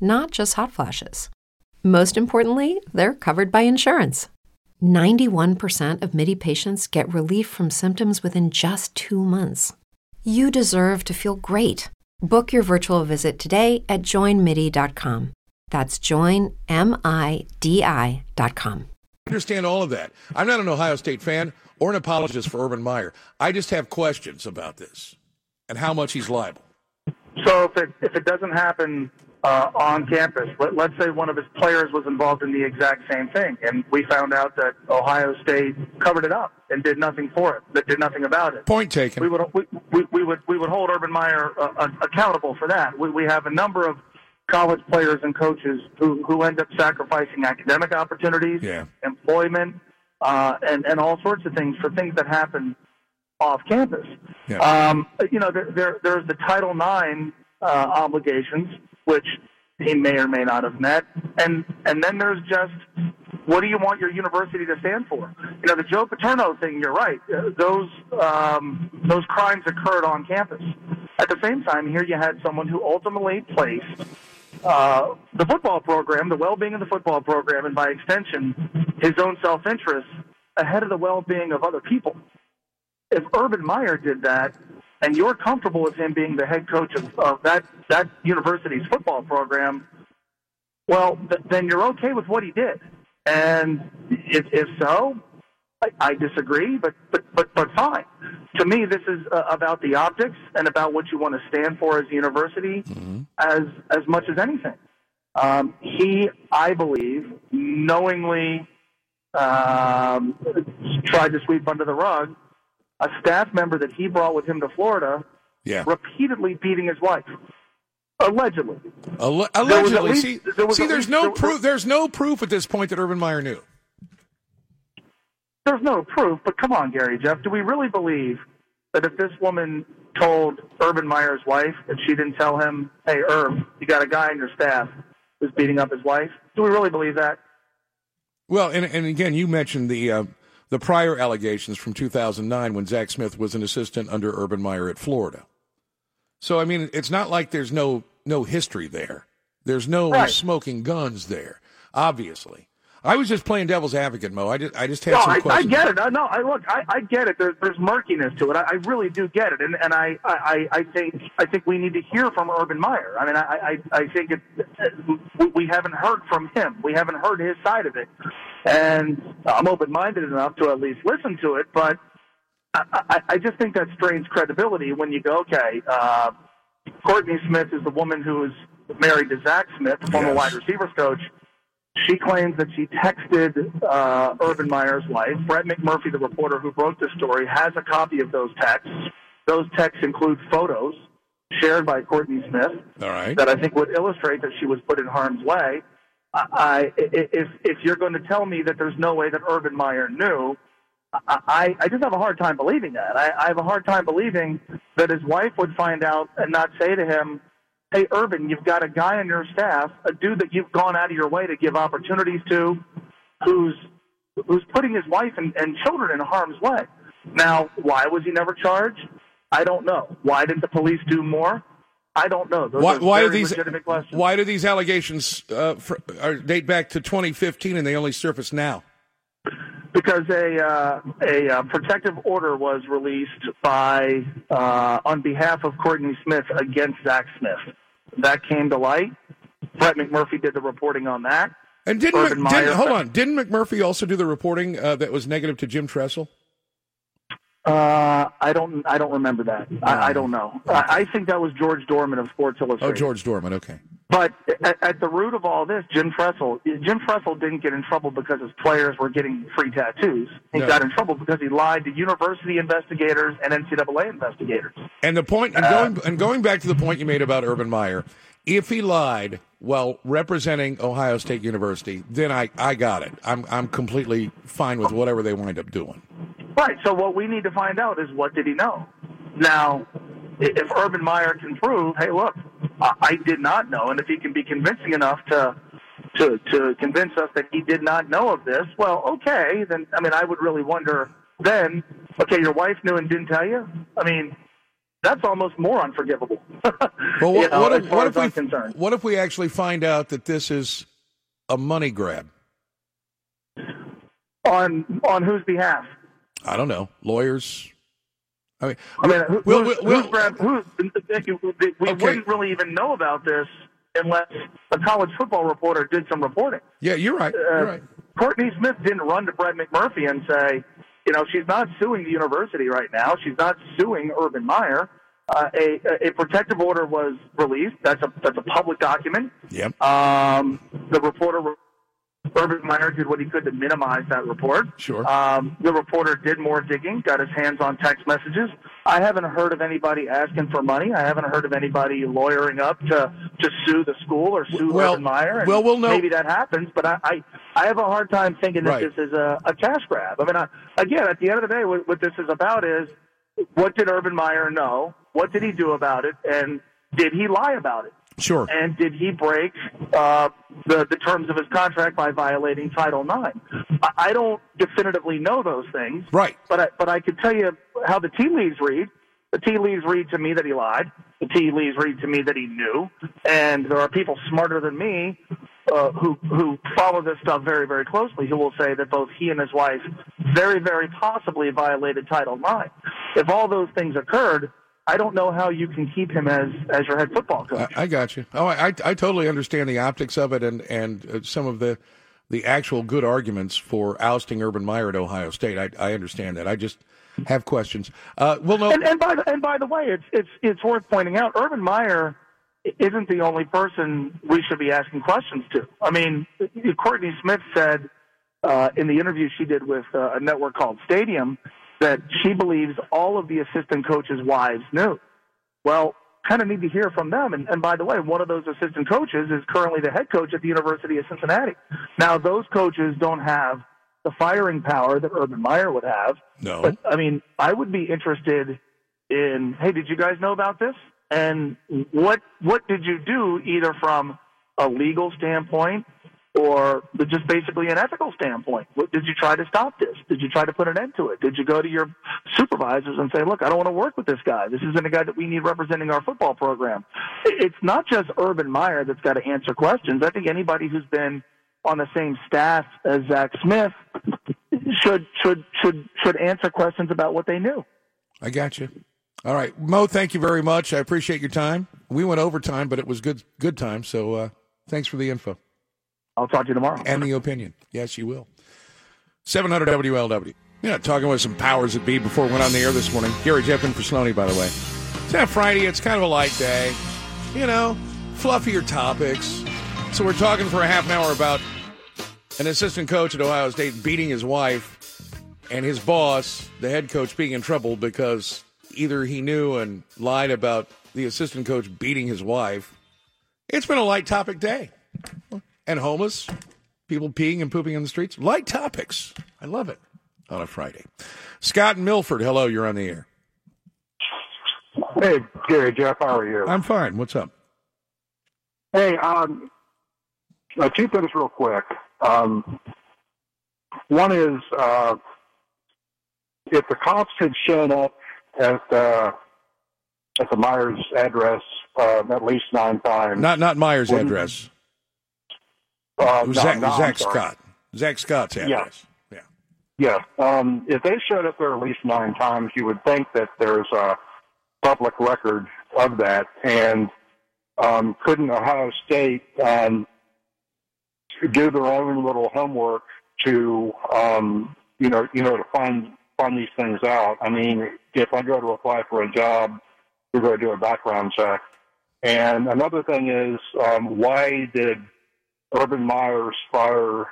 not just hot flashes. Most importantly, they're covered by insurance. 91% of MIDI patients get relief from symptoms within just two months. You deserve to feel great. Book your virtual visit today at joinmidi.com. That's joinmidi.com. understand all of that. I'm not an Ohio State fan or an apologist for Urban Meyer. I just have questions about this and how much he's liable. So if it if it doesn't happen uh, on campus, let, let's say one of his players was involved in the exact same thing, and we found out that Ohio State covered it up and did nothing for it, that did nothing about it. Point taken. We would we, we, we would we would hold Urban Meyer uh, uh, accountable for that. We, we have a number of college players and coaches who who end up sacrificing academic opportunities, Yeah. employment, uh, and and all sorts of things for things that happen off campus. Yeah. Um, you know, there, there there's the Title IX uh, obligations, which he may or may not have met, and and then there's just what do you want your university to stand for? You know, the Joe Paterno thing. You're right; those um, those crimes occurred on campus. At the same time, here you had someone who ultimately placed uh, the football program, the well-being of the football program, and by extension, his own self-interest ahead of the well-being of other people if Urban Meyer did that, and you're comfortable with him being the head coach of, of that that university's football program, well, th- then you're okay with what he did. And if, if so, I, I disagree, but, but but but fine. To me, this is uh, about the optics and about what you want to stand for as a university, as as much as anything. Um, he, I believe, knowingly um, tried to sweep under the rug a staff member that he brought with him to Florida, Yeah. repeatedly beating his wife, allegedly. Alle- There was at allegedly. least- see, there see there's least- no there- proof. There's no proof at this point that Urban Meyer knew. There's no proof, but come on, Gary Jeff, do we really believe that if this woman told Urban Meyer's wife and she didn't tell him, "Hey, Herb, you got a guy on your staff who's beating up his wife"? Do we really believe that? Well, and, and again, you mentioned the uh, the prior allegations from 2009 when Zach Smith was an assistant under Urban Meyer at Florida. So I mean, it's not like there's no no history there. There's no Right. smoking guns there. Obviously, I was just playing devil's advocate, Mo. I just I just had No, some I, I get it. I, no, I look, I, I get it. There, there's murkiness to it. I, I really do get it, and and I, I, I think I think we need to hear from Urban Meyer. I mean, I, I, I think it, we- we haven't heard from him. We haven't heard his side of it, and I'm open-minded enough to at least listen to it. But I, I, I just think that strains credibility when you go, okay, uh, Courtney Smith is the woman who is married to Zach Smith, the former Yes. wide receivers coach. She claims that she texted uh, Urban Meyer's wife. Brett McMurphy, the reporter who broke the story, has a copy of those texts. Those texts include photos shared by Courtney Smith All right. that I think would illustrate that she was put in harm's way. I, if if you're going to tell me that there's no way that Urban Meyer knew, I, I, I just have a hard time believing that. I, I have a hard time believing that his wife would find out and not say to him, "Hey, Urban, you've got a guy on your staff, a dude that you've gone out of your way to give opportunities to, who's who's putting his wife and, and children in harm's way." Now, why was he never charged? I don't know. Why didn't the police do more? I don't know. Those Why, are why do these. Why do these allegations uh, fr- are, date back to 2015 and they only surface now? because a uh, a uh, protective order was released by uh, on behalf of Courtney Smith against Zach Smith. That came to light. Brett McMurphy did the reporting on that. And didn't, Urban Mc- didn't hold on? Didn't McMurphy also do the reporting uh, that was negative to Jim Tressel? Uh, I don't I don't remember that. I, I don't know. I, I think that was George Dohrmann of Sports Illustrated. Oh, George Dohrmann. Okay. But at, at the root of all this, Jim Tressel, Jim Tressel didn't get in trouble because his players were getting free tattoos. He No. got in trouble because he lied to university investigators and NCAA investigators. And the point, and uh, going, and going back to the point you made about Urban Meyer, if he lied while representing Ohio State University, then I, I got it. I'm, I'm completely fine with whatever they wind up doing. Right. So what we need to find out is what did he know? Now, if Urban Meyer can prove, hey, look, I did not know, and if he can be convincing enough to to to convince us that he did not know of this, well, okay. Then I mean, I would really wonder. Then, okay, your wife knew and didn't tell you. I mean, that's almost more unforgivable. Well, You what, know, what if, what if we concerned. what if we actually find out that this is a money grab? on on whose behalf? I don't know. Lawyers. I mean, I mean, who, we'll- who's, we'll- who's who's, we Okay. wouldn't really even know about this unless a college football reporter did some reporting. yeah, you're right. Uh, You're right. Courtney Smith didn't run to Brett McMurphy and say, you know, she's not suing the university right now. She's not suing Urban Meyer. Uh, a, a protective order was released. That's a that's a public document. Yep. Um, the reporter, Urban Meyer, did what he could to minimize that report. Sure. Um, the reporter did more digging, got his hands on text messages. I haven't heard of anybody asking for money. I haven't heard of anybody lawyering up to to sue the school or sue Well- Urban Meyer. And well, we'll know- Maybe that happens, but I I, I have a hard time thinking that Right. this is a, a cash grab. I mean, I, again, at the end of the day, what, what this is about is what did Urban Meyer know? What did he do about it? And did he lie about it? Sure. And did he break uh, the the terms of his contract by violating Title IX? I, I don't definitively know those things, Right. but I, but I can tell you how the tea leaves read. The tea leaves read to me that he lied. The tea leaves read to me that he knew. And there are people smarter than me uh, who who follow this stuff very very closely who will say that both he and his wife very very possibly violated Title IX. If all those things occurred, I don't know how you can keep him as as your head football coach. I, I got you. Oh, I, I I totally understand the optics of it and and uh, some of the the actual good arguments for ousting Urban Meyer at Ohio State. I I understand that. I just have questions. Uh, well, no. And, and by the and by the way, it's it's it's worth pointing out. Urban Meyer isn't the only person we should be asking questions to. I mean, Courtney Smith said uh, in the interview she did with uh, a network called Stadium that she believes all of the assistant coaches' wives knew. Well, kind of need to hear from them. And, and by the way, one of those assistant coaches is currently the head coach at the University of Cincinnati. Now, those coaches don't have the firing power that Urban Meyer would have. No. But I mean, I would be interested in, hey, did you guys know about this? And what what did you do either from a legal standpoint or just basically an ethical standpoint? Did you try to stop this? Did you try to put an end to it? Did you go to your supervisors and say, look, I don't want to work with this guy. This isn't a guy that we need representing our football program. It's not just Urban Meyer that's got to answer questions. I think anybody who's been on the same staff as Zach Smith should should should should answer questions about what they knew. I got you. All right, Mo. Thank you very much. I appreciate your time. We went overtime, but it was good good time. So uh, thanks for the info I'll talk to you tomorrow. and the opinion. Yes, you will. Seven hundred WLW. Yeah, talking with some powers that be before we went on the air this morning. Gary Jeffin for Sloney, by the way. It's not Friday. It's kind of a light day. You know, fluffier topics. So we're talking for a half an hour about an assistant coach at Ohio State beating his wife and his boss, the head coach, being in trouble because either he knew and lied about the assistant coach beating his wife. It's been a light topic day. And homeless, people peeing and pooping in the streets. Light topics. I love it on a Friday. Scott and Milford, hello, you're on the air. Hey, Gary, Jeff, how are you? I'm fine. What's up? Hey, um, uh, two things real quick. Um, one is uh, if the cops had shown up at uh, at the Myers address uh, at least nine times. Not not Myers' address. Uh, no, Zach, no, Zach. Scott. Zach Scott's address. Yeah. Yeah. Um, if they showed up there at least nine times, you would think that there's a public record of that. And um, couldn't Ohio State um, do their own little homework to, um, you know, you know, to find find these things out? I mean, if I go to apply for a job, we're going to do a background check. And another thing is, um, why did Urban Meyer's fire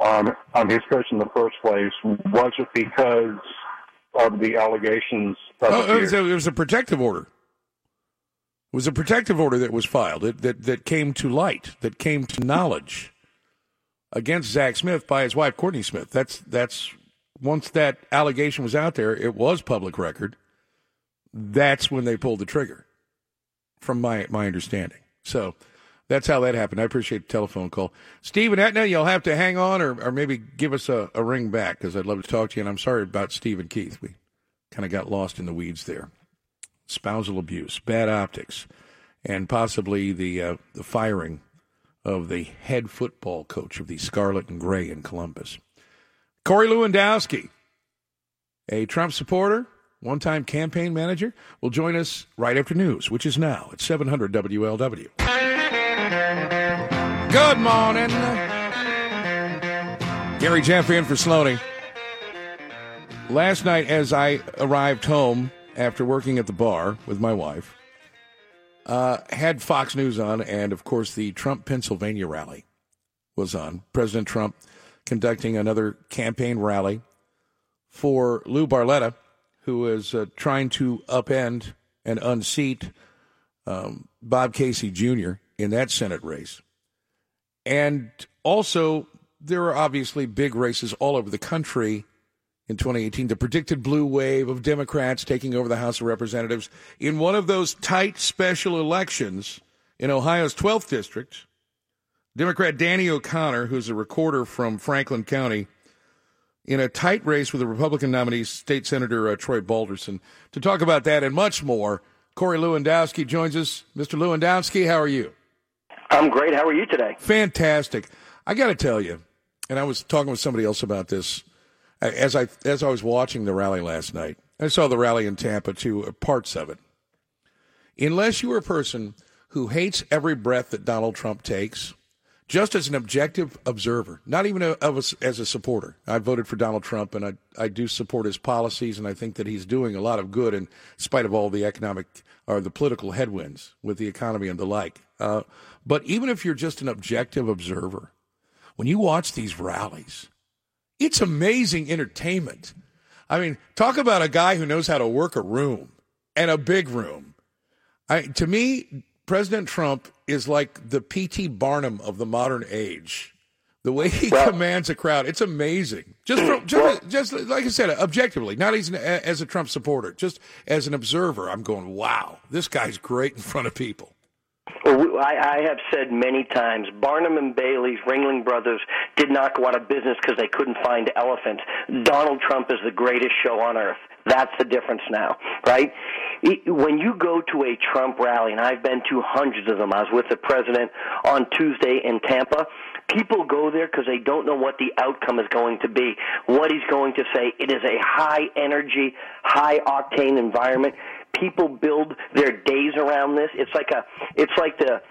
um, on his coach in the first place? Was it because of the allegations? Of Oh, it, was a, it was a protective order. It was a protective order that was filed that, that, that came to light, that came to knowledge against Zach Smith by his wife Courtney Smith. That's that's once that allegation was out there, it was public record. That's when they pulled the trigger, from my my understanding. So that's how that happened. I appreciate the telephone call, Steve and Etna. You'll have to hang on, or, or maybe give us a, a ring back because I'd love to talk to you. And I'm sorry about Steve and Keith. We kind of got lost in the weeds there. Spousal abuse, bad optics, and possibly the uh, the firing of the head football coach of the Scarlet and Gray in Columbus. Corey Lewandowski, a Trump supporter, one time campaign manager, will join us right after news, which is now at 700 WLW. Good morning. Gary Jeffrey in for Sloaney. Last night, as I arrived home after working at the bar with my wife, uh, had Fox News on, and of course, the Trump Pennsylvania rally was on. President Trump conducting another campaign rally for Lou Barletta, who is uh, trying to upend and unseat um, Bob Casey Jr. in that Senate race. And also, there are obviously big races all over the country in 2018. The predicted blue wave of Democrats taking over the House of Representatives in one of those tight special elections in Ohio's 12th district. Democrat Danny O'Connor, who's a recorder from Franklin County, in a tight race with the Republican nominee, State Senator uh, Troy Balderson. To talk about that and much more, Corey Lewandowski joins us. Mr. Lewandowski, how are you? I'm great. How are you today? Fantastic. I got to tell you, and I was talking with somebody else about this as I as I was watching the rally last night. I saw the rally in Tampa too, uh, parts of it. Unless you are a person who hates every breath that Donald Trump takes, just as an objective observer, not even a, a, as a supporter. I voted for Donald Trump, and I I do support his policies, and I think that he's doing a lot of good in spite of all the economic or the political headwinds with the economy and the like. Uh, but even if you're just an objective observer, when you watch these rallies, it's amazing entertainment. I mean, talk about a guy who knows how to work a room and a big room. I, to me, President Trump is like the P.T. Barnum of the modern age. The way he commands a crowd, it's amazing. Just, from, just, just like I said, objectively, not as, an, as a Trump supporter, just as an observer, I'm going, wow, this guy's great in front of people. I, I have said many times, Barnum and Bailey's Ringling Brothers did not go out of business because they couldn't find elephants. Donald Trump is the greatest show on earth. That's the difference now, right? When you go to a Trump rally, and I've been to hundreds of them, I was with the president on Tuesday in Tampa. People go there because they don't know what the outcome is going to be, what he's going to say. It is a high energy, high octane environment people build their days around this. It's like a it's like the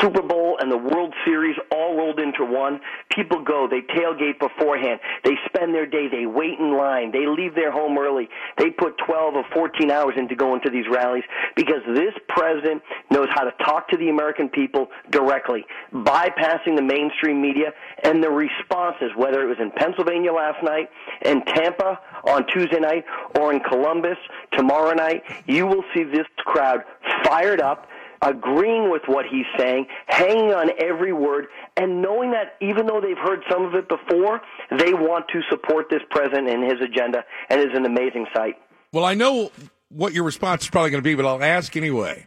Super Bowl and the World Series all rolled into one. People go, they tailgate beforehand, they spend their day, they wait in line, they leave their home early, they put 12 or 14 hours into going to these rallies because this president knows how to talk to the American people directly, bypassing the mainstream media and the responses, whether it was in Pennsylvania last night, in Tampa on Tuesday night, or in Columbus tomorrow night, you will see this crowd fired up agreeing with what he's saying, hanging on every word, and knowing that even though they've heard some of it before, they want to support this president and his agenda, and it's an amazing sight. Well, I know what your response is probably going to be, but I'll ask anyway.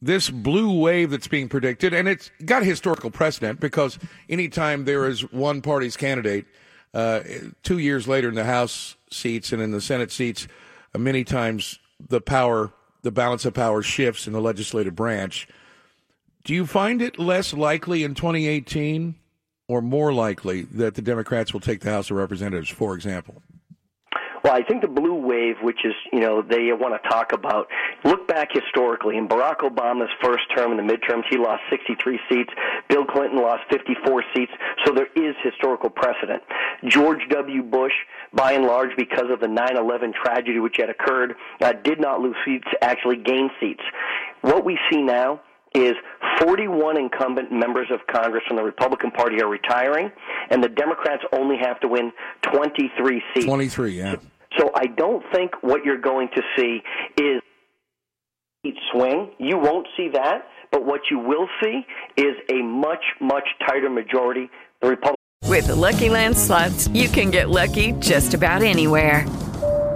This blue wave that's being predicted, and it's got historical precedent because anytime there is one party's candidate, uh, two years later in the House seats and in the Senate seats, uh, many times the power the balance of power shifts in the legislative branch. Do you find it less likely in 2018 or more likely that the Democrats will take the House of Representatives, for example? Well, I think the blue wave, which is, you know, they want to talk about, look back historically. In Barack Obama's first term in the midterms, he lost 63 seats. Bill Clinton lost 54 seats. So there is historical precedent. George W. Bush, by and large, because of the 9 11 tragedy which had occurred, uh, did not lose seats, actually gained seats. What we see now is 41 incumbent members of Congress from the Republican Party are retiring, and the Democrats only have to win 23 seats. 23, yeah. So I don't think what you're going to see is swing. You won't see that, but what you will see is a much, much tighter majority. The Republicans. With the Lucky Land slots, you can get lucky just about anywhere.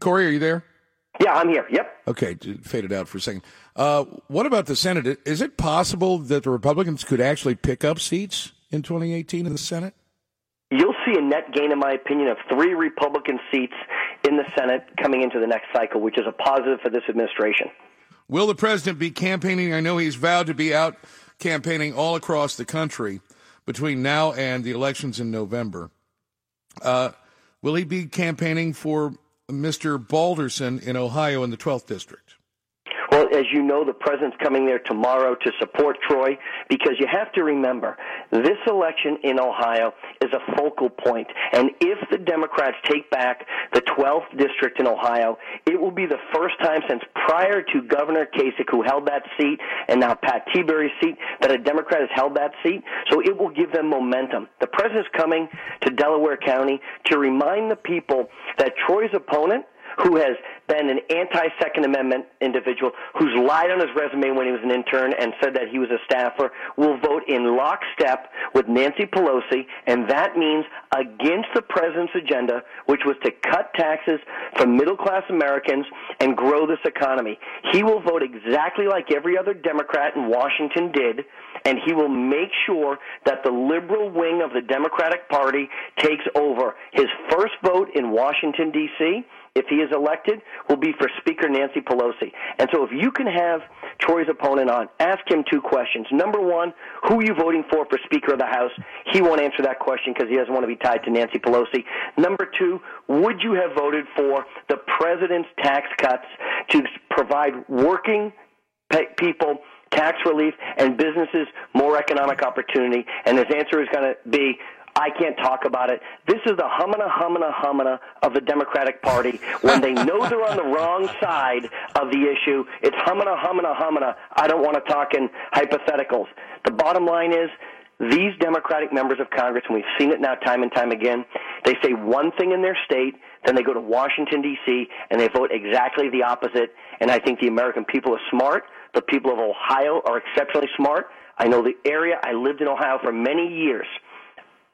Corey, are you there? Yeah, I'm here. Yep. Okay, faded out for a second. Uh, what about the Senate? Is it possible that the Republicans could actually pick up seats in 2018 in the Senate? You'll see a net gain, in my opinion, of three Republican seats in the Senate coming into the next cycle, which is a positive for this administration. Will the president be campaigning? I know he's vowed to be out campaigning all across the country between now and the elections in November. Uh, will he be campaigning for Mr. Balderson in Ohio in the 12th district? As you know, the president's coming there tomorrow to support Troy because you have to remember this election in Ohio is a focal point. And if the Democrats take back the 12th district in Ohio, it will be the first time since prior to Governor Kasich, who held that seat, and now Pat Tiberi's seat, that a Democrat has held that seat. So it will give them momentum. The president's coming to Delaware County to remind the people that Troy's opponent, who has been an anti-Second Amendment individual who's lied on his resume when he was an intern and said that he was a staffer, will vote in lockstep with Nancy Pelosi, and that means against the president's agenda, which was to cut taxes for middle-class Americans and grow this economy. He will vote exactly like every other Democrat in Washington did, and he will make sure that the liberal wing of the Democratic Party takes over. His first vote in Washington, D.C., if he is elected, will be for Speaker Nancy Pelosi. And so if you can have Troy's opponent on, ask him two questions. Number one, who are you voting for for Speaker of the House? He won't answer that question because he doesn't want to be tied to Nancy Pelosi. Number two, would you have voted for the president's tax cuts to provide working pe- people tax relief and businesses more economic opportunity? And his answer is going to be I can't talk about it. This is the humana, humana, humana of the Democratic Party. When they know they're on the wrong side of the issue, it's humana, humana, humana. I don't want to talk in hypotheticals. The bottom line is, these Democratic members of Congress, and we've seen it now time and time again, they say one thing in their state, then they go to Washington, D.C., and they vote exactly the opposite. And I think the American people are smart. The people of Ohio are exceptionally smart. I know the area. I lived in Ohio for many years.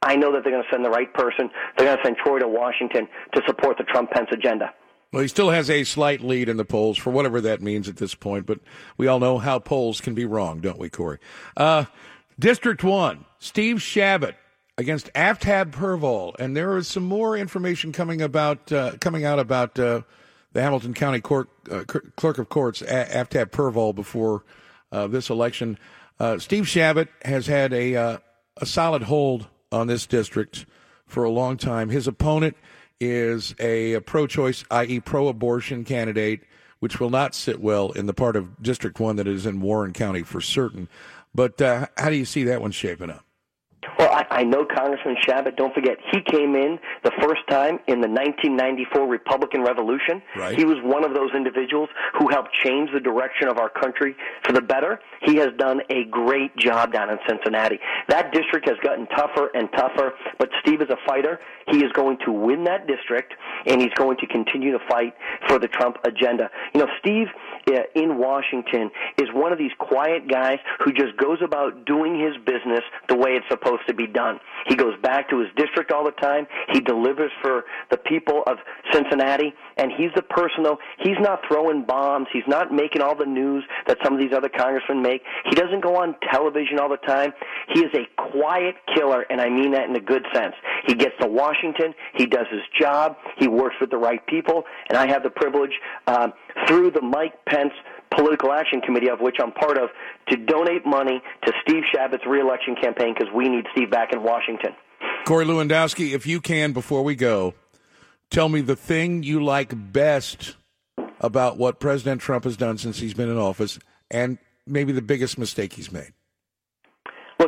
I know that they're going to send the right person. They're going to send Troy to Washington to support the Trump Pence agenda. Well, he still has a slight lead in the polls for whatever that means at this point, but we all know how polls can be wrong, don't we, Corey? Uh, District 1, Steve Chabot against Aftab Pureval, and there is some more information coming about uh, coming out about uh, the Hamilton County Court, uh, Clerk of Courts, Aftab Pureval, before uh, this election. Uh, Steve Chabot has had a a solid hold on this district for a long time. His opponent is a, pro choice, i.e., pro abortion candidate which will not sit well in the part of District 1 that is in Warren County for certain. But uh, how do you see that one shaping up? Well, I, I know Congressman Chabot. Don't forget, he came in the first time in the 1994 Republican Revolution. Right. He was one of those individuals who helped change the direction of our country for the better. He has done a great job down in Cincinnati. That district has gotten tougher and tougher, but Steve is a fighter. He is going to win that district, and he's going to continue to fight for the Trump agenda. You know, Steve uh, in Washington is one of these quiet guys who just goes about doing his business the way it's supposed to be done. He goes back to his district all the time. He delivers for the people of Cincinnati, and he's the person though. He's not throwing bombs. He's not making all the news that some of these other congressmen make. He doesn't go on television all the time. He is a quiet killer, and I mean that in a good sense. He gets to Washington. He does his job. He works with the right people, and I have the privilege um, through the Mike Pence Political Action Committee, of which I'm part of, to donate money to Steve Chabot's reelection campaign because we need Steve back in Washington. Corey Lewandowski, if you can, before we go, tell me the thing you like best about what President Trump has done since he's been in office and maybe the biggest mistake he's made.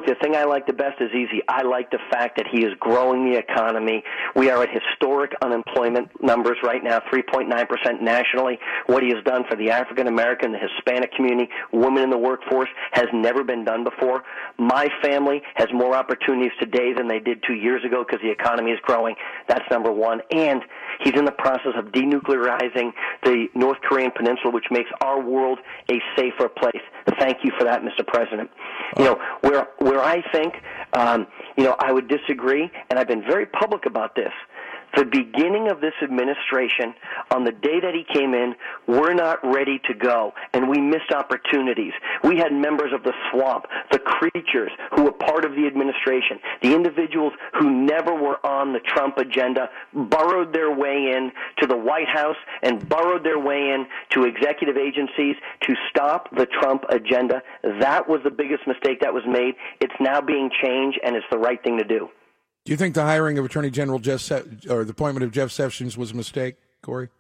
Look, the thing I like the best is easy. I like the fact that he is growing the economy. We are at historic unemployment numbers right now, 3.9% nationally. What he has done for the African American, the Hispanic community, women in the workforce has never been done before. My family has more opportunities today than they did two years ago because the economy is growing. That's number one. And he's in the process of denuclearizing the North Korean peninsula, which makes our world a safer place. Thank you for that, Mr. President. You know, where where I think, um, you know, I would disagree, and I've been very public about this. The beginning of this administration, on the day that he came in, we're not ready to go, and we missed opportunities. We had members of the swamp, the creatures who were part of the administration, the individuals who never were on the Trump agenda, burrowed their way in to the White House and burrowed their way in to executive agencies to stop the Trump agenda. That was the biggest mistake that was made. It's now being changed, and it's the right thing to do. Do you think the hiring of Attorney General Jeff Se- or the appointment of Jeff Sessions was a mistake, Corey?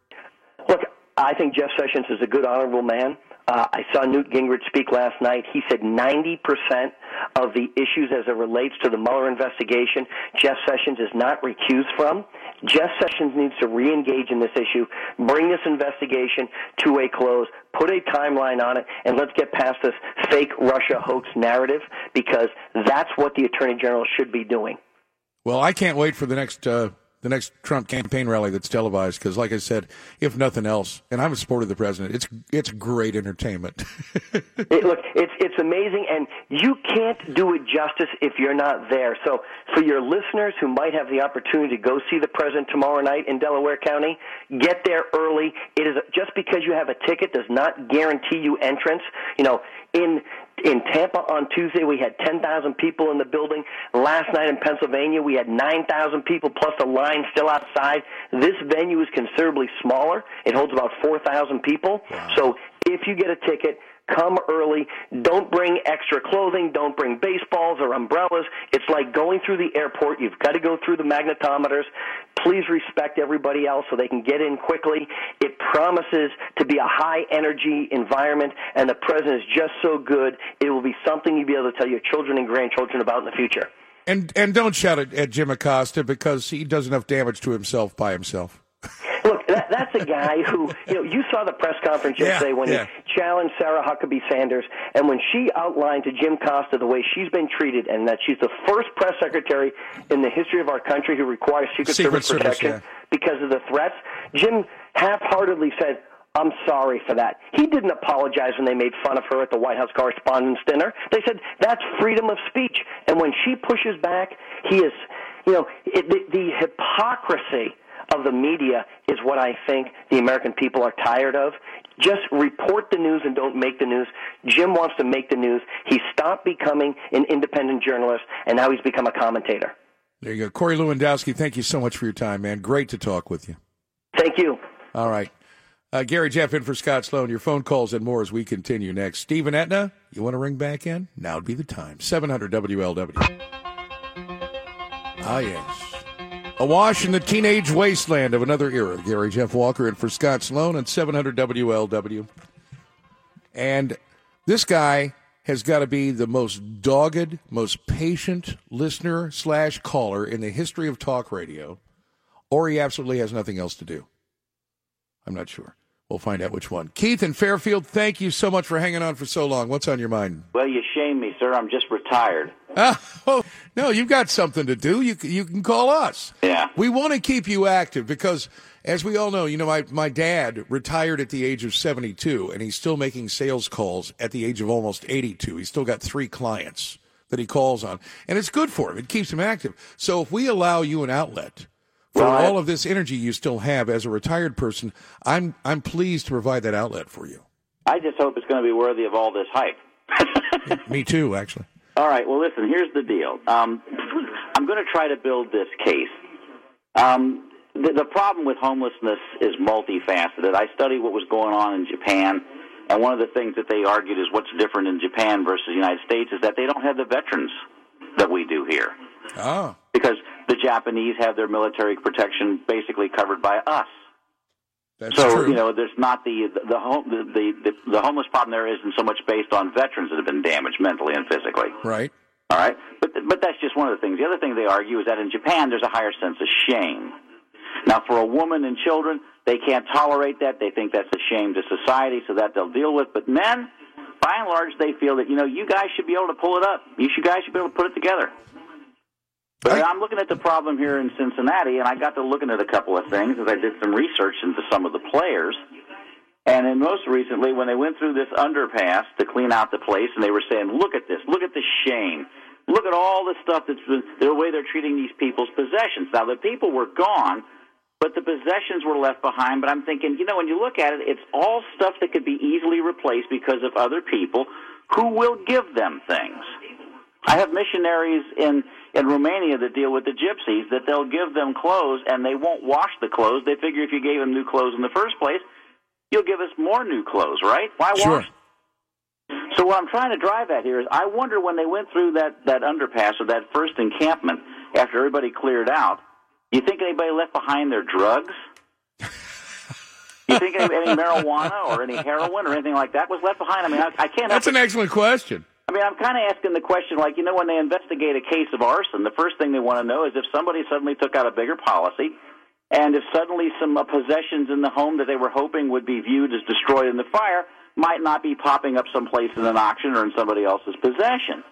Look, I think Jeff Sessions is a good, honorable man. Uh, I saw Newt Gingrich speak last night. He said 90% of the issues as it relates to the Mueller investigation, Jeff Sessions is not recused from. Jeff Sessions needs to re-engage in this issue, bring this investigation to a close, put a timeline on it, and let's get past this fake Russia hoax narrative because that's what the Attorney General should be doing. Well, I can't wait for the next uh, the next Trump campaign rally that's televised because, like I said, if nothing else, and I'm a supporter of the president, it's it's great entertainment. it, look, it's it's amazing, and you can't do it justice if you're not there. So, for your listeners who might have the opportunity to go see the president tomorrow night in Delaware County, get there early. It is just because you have a ticket does not guarantee you entrance. You know, in in Tampa on Tuesday, we had 10,000 people in the building. Last night in Pennsylvania, we had 9,000 people plus a line still outside. This venue is considerably smaller. It holds about 4,000 people. So if you get a ticket, come early. Don't bring extra clothing. Don't bring baseballs or umbrellas. It's like going through the airport. You've got to go through the magnetometers. Please respect everybody else so they can get in quickly. It promises to be a high energy environment, and the president is just so good. It will be something you'll be able to tell your children and grandchildren about in the future. and and don't shout at, at Jim Acosta because he does enough damage to himself by himself. Look, that, that's a guy who, you know, you saw the press conference Yeah, yesterday when yeah. he challenged Sarah Huckabee Sanders, and when she outlined to Jim Acosta the way she's been treated, and that she's the first press secretary in the history of our country who requires Secret, Secret Service Service, protection yeah. because of the threats. Jim half-heartedly said, I'm sorry for that. He didn't apologize when they made fun of her at the White House Correspondents' Dinner. They said that's freedom of speech. And when she pushes back, he is, you know, it, the, the hypocrisy of the media is what I think the American people are tired of. Just report the news and don't make the news. Jim wants to make the news. He stopped becoming an independent journalist, and now he's become a commentator. There you go, Corey Lewandowski. Thank you so much for your time, man. Great to talk with you. Thank you. All right. Uh, Gary Jeff in for Scott Sloan. Your phone calls and more as we continue next. Stephen Etna, you want to ring back in? Now would be the time. 700 WLW. Ah, yes. Awash in the teenage wasteland of another era. Gary Jeff Walker and for Scott Sloan and 700 WLW. And this guy has got to be the most dogged, most patient listener slash caller in the history of talk radio, or he absolutely has nothing else to do. I'm not sure. We'll find out which one. Keith and Fairfield, thank you so much for hanging on for so long. What's on your mind? Well, you shame me, sir. I'm just retired. Oh, no, you've got something to do. You you can call us. Yeah. We want to keep you active because, as we all know, you know, my, my dad retired at the age of 72, and he's still making sales calls at the age of almost 82. He's still got three clients that he calls on, and it's good for him. It keeps him active. So if we allow you an outlet for all of this energy you still have as a retired person, I'm I'm pleased to provide that outlet for you. I just hope it's going to be worthy of all this hype. Me too, actually. All right. Well, listen. Here's the deal. Um, I'm going to try to build this case. Um, the, the problem with homelessness is multifaceted. I studied what was going on in Japan, and one of the things that they argued is what's different in Japan versus the United States is that they don't have the veterans that we do here. Oh. Because the Japanese have their military protection basically covered by us. That's so true. you know, there's not the the the, home, the the the the homeless problem there isn't so much based on veterans that have been damaged mentally and physically. Right. All right, but but that's just one of the things. The other thing they argue is that in Japan there's a higher sense of shame. Now, for a woman and children, they can't tolerate that. They think that's a shame to society, so that they'll deal with. But men, by and large, they feel that you know you guys should be able to pull it up. You should guys should be able to put it together. But I'm looking at the problem here in Cincinnati, and I got to looking at a couple of things as I did some research into some of the players. And then most recently, when they went through this underpass to clean out the place, and they were saying, "Look at this! Look at the shame! Look at all the stuff that's been the way they're treating these people's possessions." Now the people were gone, but the possessions were left behind. But I'm thinking, you know, when you look at it, it's all stuff that could be easily replaced because of other people who will give them things. I have missionaries in in Romania that deal with the gypsies that they'll give them clothes and they won't wash the clothes. They figure if you gave them new clothes in the first place, you'll give us more new clothes, right? Why Sure. wash? So what I'm trying to drive at here is I wonder when they went through that that underpass or that first encampment after everybody cleared out, you think anybody left behind their drugs? you think any, any marijuana or any heroin or anything like that was left behind? I mean, I, I can't. That's an excellent question. I mean, I'm kind of asking the question, like, you know, when they investigate a case of arson, the first thing they want to know is if somebody suddenly took out a bigger policy, and if suddenly some uh, possessions in the home that they were hoping would be viewed as destroyed in the fire might not be popping up someplace in an auction or in somebody else's possession.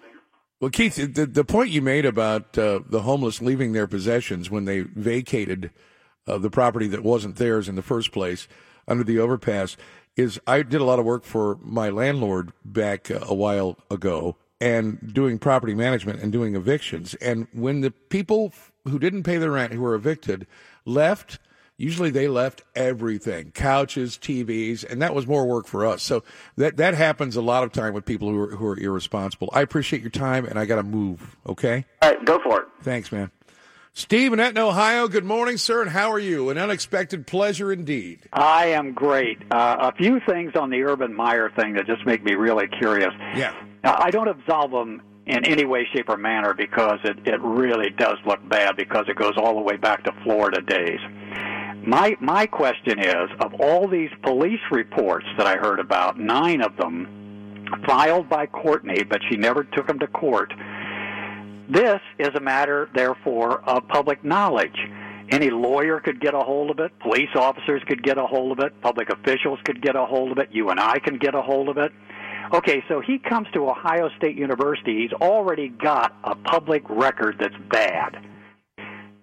Well, Keith, the, the point you made about uh, the homeless leaving their possessions when they vacated uh, the property that wasn't theirs in the first place under the overpass is I did a lot of work for my landlord back uh, a while ago and doing property management and doing evictions. And when the people who didn't pay their rent, who were evicted, left, usually they left everything couches tvs and that was more work for us. So that that happens a lot of time with people who are, who are irresponsible. I appreciate your time and i gotta move okay? All right go for it. Thanks man steve in Etna, ohio good morning sir and how are you an unexpected pleasure indeed I am great. Uh, a few things on the Urban Meyer thing that just make me really curious. yeah Now, I don't absolve him in any way, shape, or manner because it, it really does look bad because it goes all the way back to Florida days. My my question is, of all these police reports that I heard about, nine of them filed by Courtney, but she never took them to court. This is a matter, therefore, of public knowledge. Any lawyer could get a hold of it, police officers could get a hold of it, public officials could get a hold of it, you and I can get a hold of it. Okay, so he comes to Ohio State University. He's already got a public record that's bad.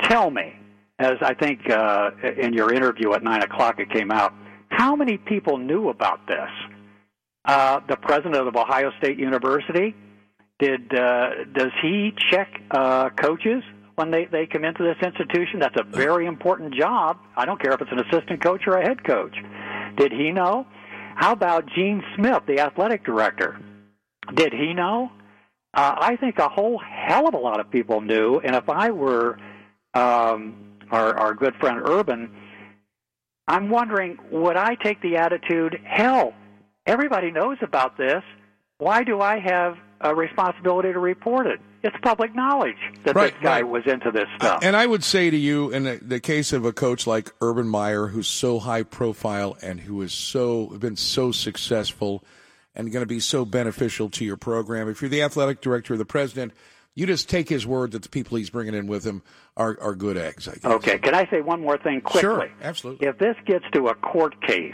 Tell me, as I think uh, in your interview at 9 o'clock it came out, how many people knew about this? Uh, the president of Ohio State University? Did uh, does he check uh, coaches when they, they come into this institution? That's a very important job. I don't care if it's an assistant coach or a head coach. Did he know? How about Gene Smith, the athletic director? Did he know? Uh, I think a whole hell of a lot of people knew. And if I were um, our, our good friend Urban, I'm wondering would I take the attitude, hell, everybody knows about this. Why do I have a responsibility to report it? it's public knowledge that Right, this guy right. was into this stuff. And I would say to you, in the, the case of a coach like Urban Meyer, who's so high profile and who is so been so successful and going to be so beneficial to your program, if you're the athletic director or the president, you just take his word that the people he's bringing in with him are, are good eggs. I guess. Okay, can I say one more thing quickly? Sure, absolutely. If this gets to a court case,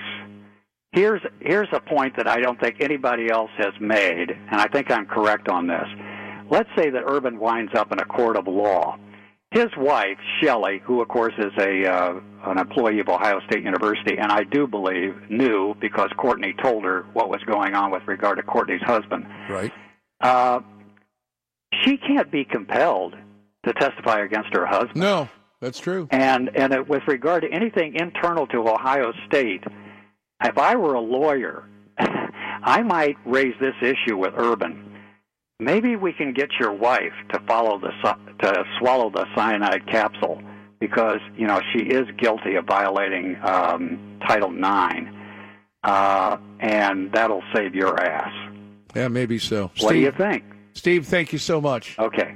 here's here's a point that I don't think anybody else has made, and I think I'm correct on this. Let's say that Urban winds up in a court of law. His wife, Shelley, who of course is a uh, an employee of Ohio State University, and I do believe knew because Courtney told her what was going on with regard to Courtney's husband. Right. Uh, she can't be compelled to testify against her husband. No, that's true. And and uh, with regard to anything internal to Ohio State, if I were a lawyer, I might raise this issue with Urban. Maybe we can get your wife to follow the to swallow the cyanide capsule because you know she is guilty of violating um, Title IX, uh, and that'll save your ass. Yeah, maybe so. What do you think? Steve, thank you so much. Okay.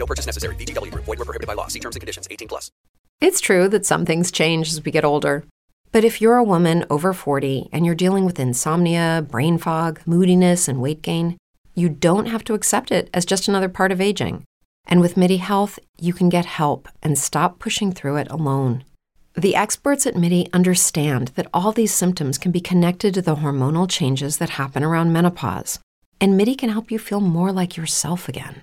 No purchase necessary. VGW Group. Void were prohibited by law. See terms and conditions. 18 plus. It's true that some things change as we get older. But if you're a woman over 40 and you're dealing with insomnia, brain fog, moodiness, and weight gain, you don't have to accept it as just another part of aging. And with MIDI Health, you can get help and stop pushing through it alone. The experts at MIDI understand that all these symptoms can be connected to the hormonal changes that happen around menopause, and MIDI can help you feel more like yourself again.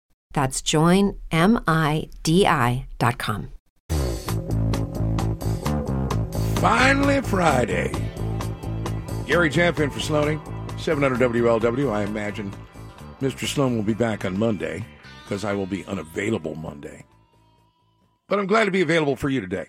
That's joinmidi.com. Finally, Friday. Gary Jeff in for Sloaney, 700 WLW. I imagine Mr. Sloan will be back on Monday because I will be unavailable Monday. But I'm glad to be available for you today.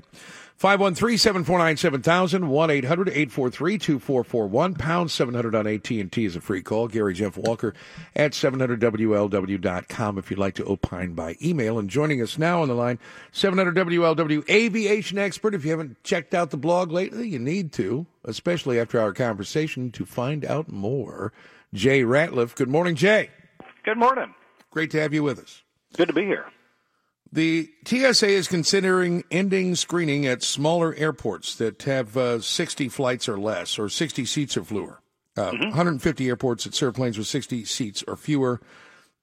513 749 7000 1 800 843 2441 pound 700 on AT&T is a free call. Gary Jeff Walker at 700WLW.com if you'd like to opine by email. And joining us now on the line, 700WLW aviation expert. If you haven't checked out the blog lately, you need to, especially after our conversation to find out more. Jay Ratliff. Good morning, Jay. Good morning. Great to have you with us. Good to be here. The TSA is considering ending screening at smaller airports that have uh, 60 flights or less, or 60 seats or fewer. Uh, 150 airports that serve planes with 60 seats or fewer.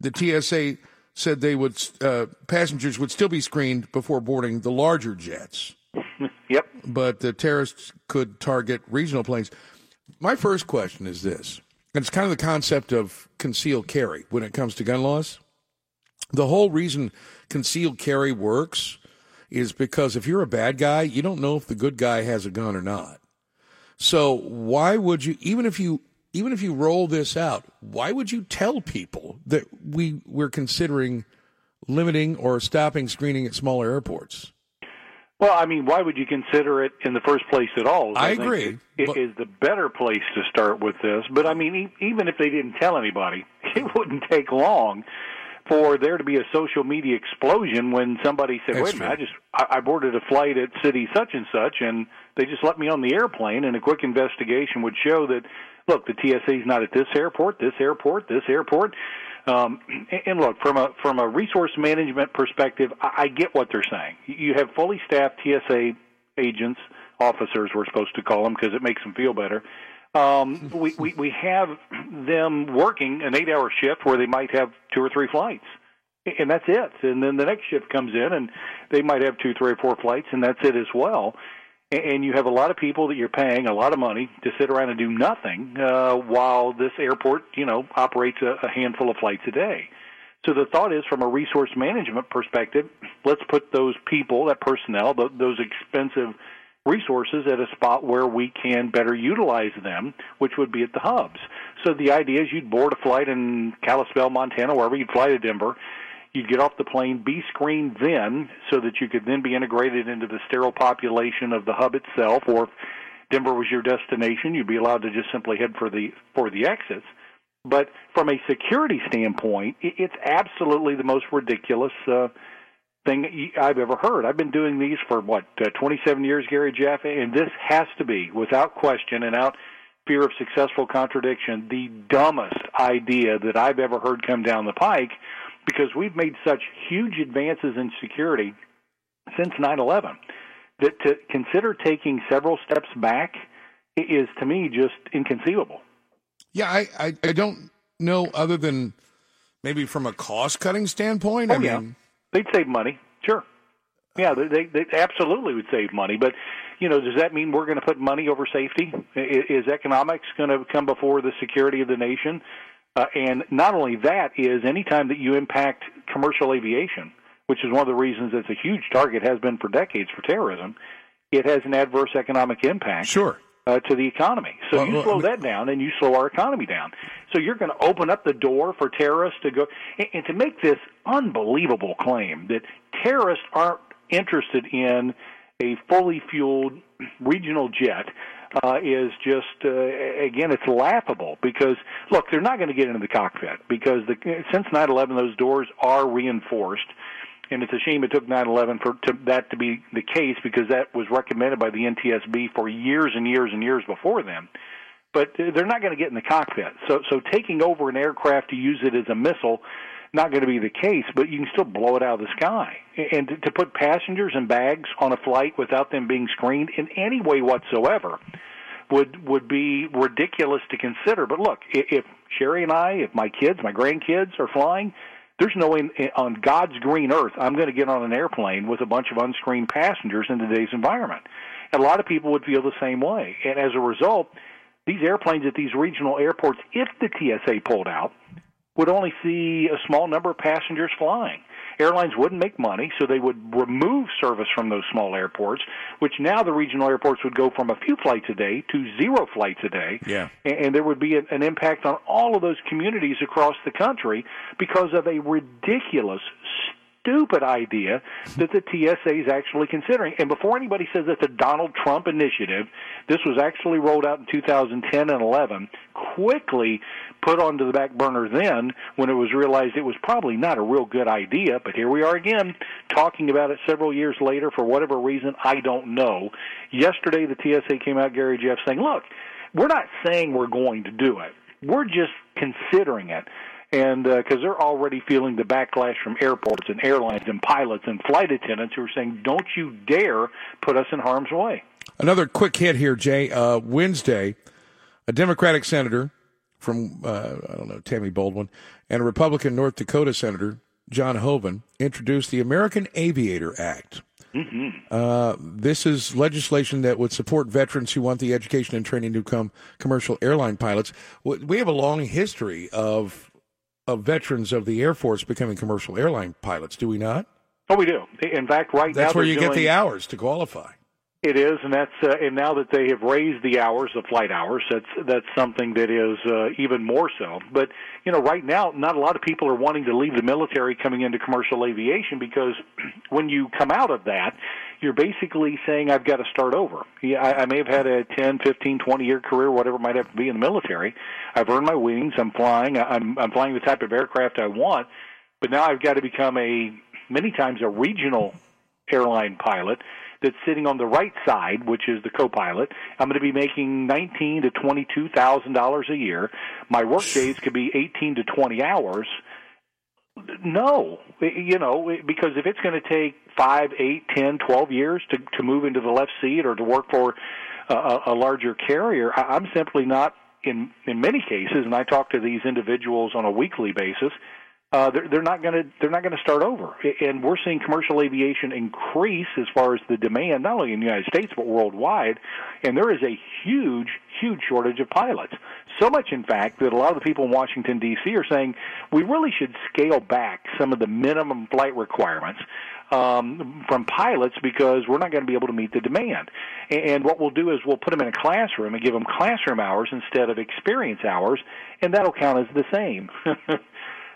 The TSA said they would uh, passengers would still be screened before boarding the larger jets. yep. But the terrorists could target regional planes. My first question is this, and it's kind of the concept of concealed carry when it comes to gun laws. The whole reason concealed carry works is because if you're a bad guy, you don't know if the good guy has a gun or not. So why would you even if you even if you roll this out, why would you tell people that we we're considering limiting or stopping screening at smaller airports? Well, I mean, why would you consider it in the first place at all? I think agree, It, but- is the better place to start with this. But I mean, e- even if they didn't tell anybody, it wouldn't take long for there to be a social media explosion when somebody said, That's "Wait a minute, I just I, I boarded a flight at city such and such, and they just let me on the airplane." And a quick investigation would show that, look, the TSA's not at this airport, this airport, this airport. Um, and- and look, from a from a resource management perspective, I, I get what they're saying. You have fully staffed TSA agents, officers, we're supposed to call them because it makes them feel better. Um, we, we we have them working an eight-hour shift where they might have two or three flights. and that's it. And then the next shift comes in, and they might have two, three, or four flights, and that's it as well. And you have a lot of people that you're paying a lot of money to sit around and do nothing uh, while this airport, you know, operates a, a handful of flights a day. So the thought is, from a resource management perspective, let's put those people, that personnel, those expensive resources at a spot where we can better utilize them, which would be at the hubs. So the idea is you'd board a flight in Kalispell, Montana, wherever you'd fly to Denver. You'd get off the plane, be screened then, so that you could then be integrated into the sterile population of the hub itself. Or if Denver was your destination, you'd be allowed to just simply head for the for the exits. But from a security standpoint, it's absolutely the most ridiculous uh, thing I've ever heard. I've been doing these for what uh, 27 years, Gary Jeff, and this has to be, without question and out fear of successful contradiction, the dumbest idea that I've ever heard come down the pike, because we've made such huge advances in security since 9/11 that to consider taking several steps back is to me just inconceivable. Yeah, I, I, I don't know other than maybe from a cost cutting standpoint. Oh, I mean, yeah. They'd save money, sure. Yeah, they, they, absolutely would save money, but you know, does that mean we're going to put money over safety? Is, is economics going to come before the security of the nation? Uh, and not only that is anytime that you impact commercial aviation, which is one of the reasons it's a huge target has been for decades for terrorism, it has an adverse economic impact. Sure uh, to the economy. So Well, you slow mean- that down, and you slow our economy down. So you're going to open up the door for terrorists to go and, and to make this unbelievable claim that terrorists aren't interested in a fully fueled regional jet. Uh, is just uh, again, it's laughable because look, they're not going to get into the cockpit because the, since 9/11, those doors are reinforced and it's a shame it took 9/11 for to, that to be the case because that was recommended by the NTSB for years and years and years before then. But they're not going to get in the cockpit. So so taking over an aircraft to use it as a missile not going to be the case, but you can still blow it out of the sky. And to, to put passengers and bags on a flight without them being screened in any way whatsoever would would be ridiculous to consider. But look, if Sherry and I, if my kids, my grandkids are flying, there's no way on God's green earth I'm going to get on an airplane with a bunch of unscreened passengers in today's environment. And a lot of people would feel the same way. And as a result, these airplanes at these regional airports, if the TSA pulled out, would only see a small number of passengers flying. Airlines wouldn't make money, so they would remove service from those small airports, which now the regional airports would go from a few flights a day to zero flights a day. Yeah. And, and there would be an, an impact on all of those communities across the country because of a ridiculous, stupid idea that the TSA is actually considering. And before anybody says it's a Donald Trump initiative, this was actually rolled out in 2010 and 11, quickly put onto the back burner then when it was realized it was probably not a real good idea. But here we are again talking about it several years later for whatever reason, I don't know. Yesterday, the TSA came out, Gary Jeff, saying, look, we're not saying we're going to do it. We're just considering it and because they're already feeling the backlash from airports and airlines and pilots and flight attendants who are saying, "Don't you dare put us in harm's way." Another quick hit here, Jay. Uh, Wednesday, a Democratic senator from, uh, I don't know, Tammy Baldwin, and a Republican North Dakota senator, John Hoeven, introduced the American Aviator Act. Mm-hmm. Uh, this is legislation that would support veterans who want the education and training to become commercial airline pilots. We have a long history of of veterans of the Air Force becoming commercial airline pilots, do we not? Oh, we do. In fact, right now That's where you get the hours to qualify. It is, and that's uh, and now that they have raised the hours, the flight hours, that's that's something that is uh, even more so. But you know, right now, not a lot of people are wanting to leave the military coming into commercial aviation because when you come out of that, you're basically saying I've got to start over. Yeah, I, I may have had a 10, 15, 20 year career, whatever it might have to be in the military. I've earned my wings. I'm flying. I'm I'm flying the type of aircraft I want, but now I've got to become a many times a regional airline pilot that's sitting on the right side, which is the co-pilot. I'm going to be making nineteen to twenty-two thousand dollars a year. My work days could be eighteen to twenty hours. No, you know, because if it's going to take five, eight, ten, twelve years to to move into the left seat or to work for a, a larger carrier, I'm simply not in in many cases. And I talk to these individuals on a weekly basis. Uh, they're, they're not going to they're not going to start over. And we're seeing commercial aviation increase as far as the demand, not only in the United States but worldwide. And there is a huge, huge shortage of pilots. So much, in fact, that a lot of the people in Washington D.C. are saying we really should scale back some of the minimum flight requirements um, from pilots because we're not going to be able to meet the demand. And what we'll do is we'll put them in a classroom and give them classroom hours instead of experience hours, and that'll count as the same.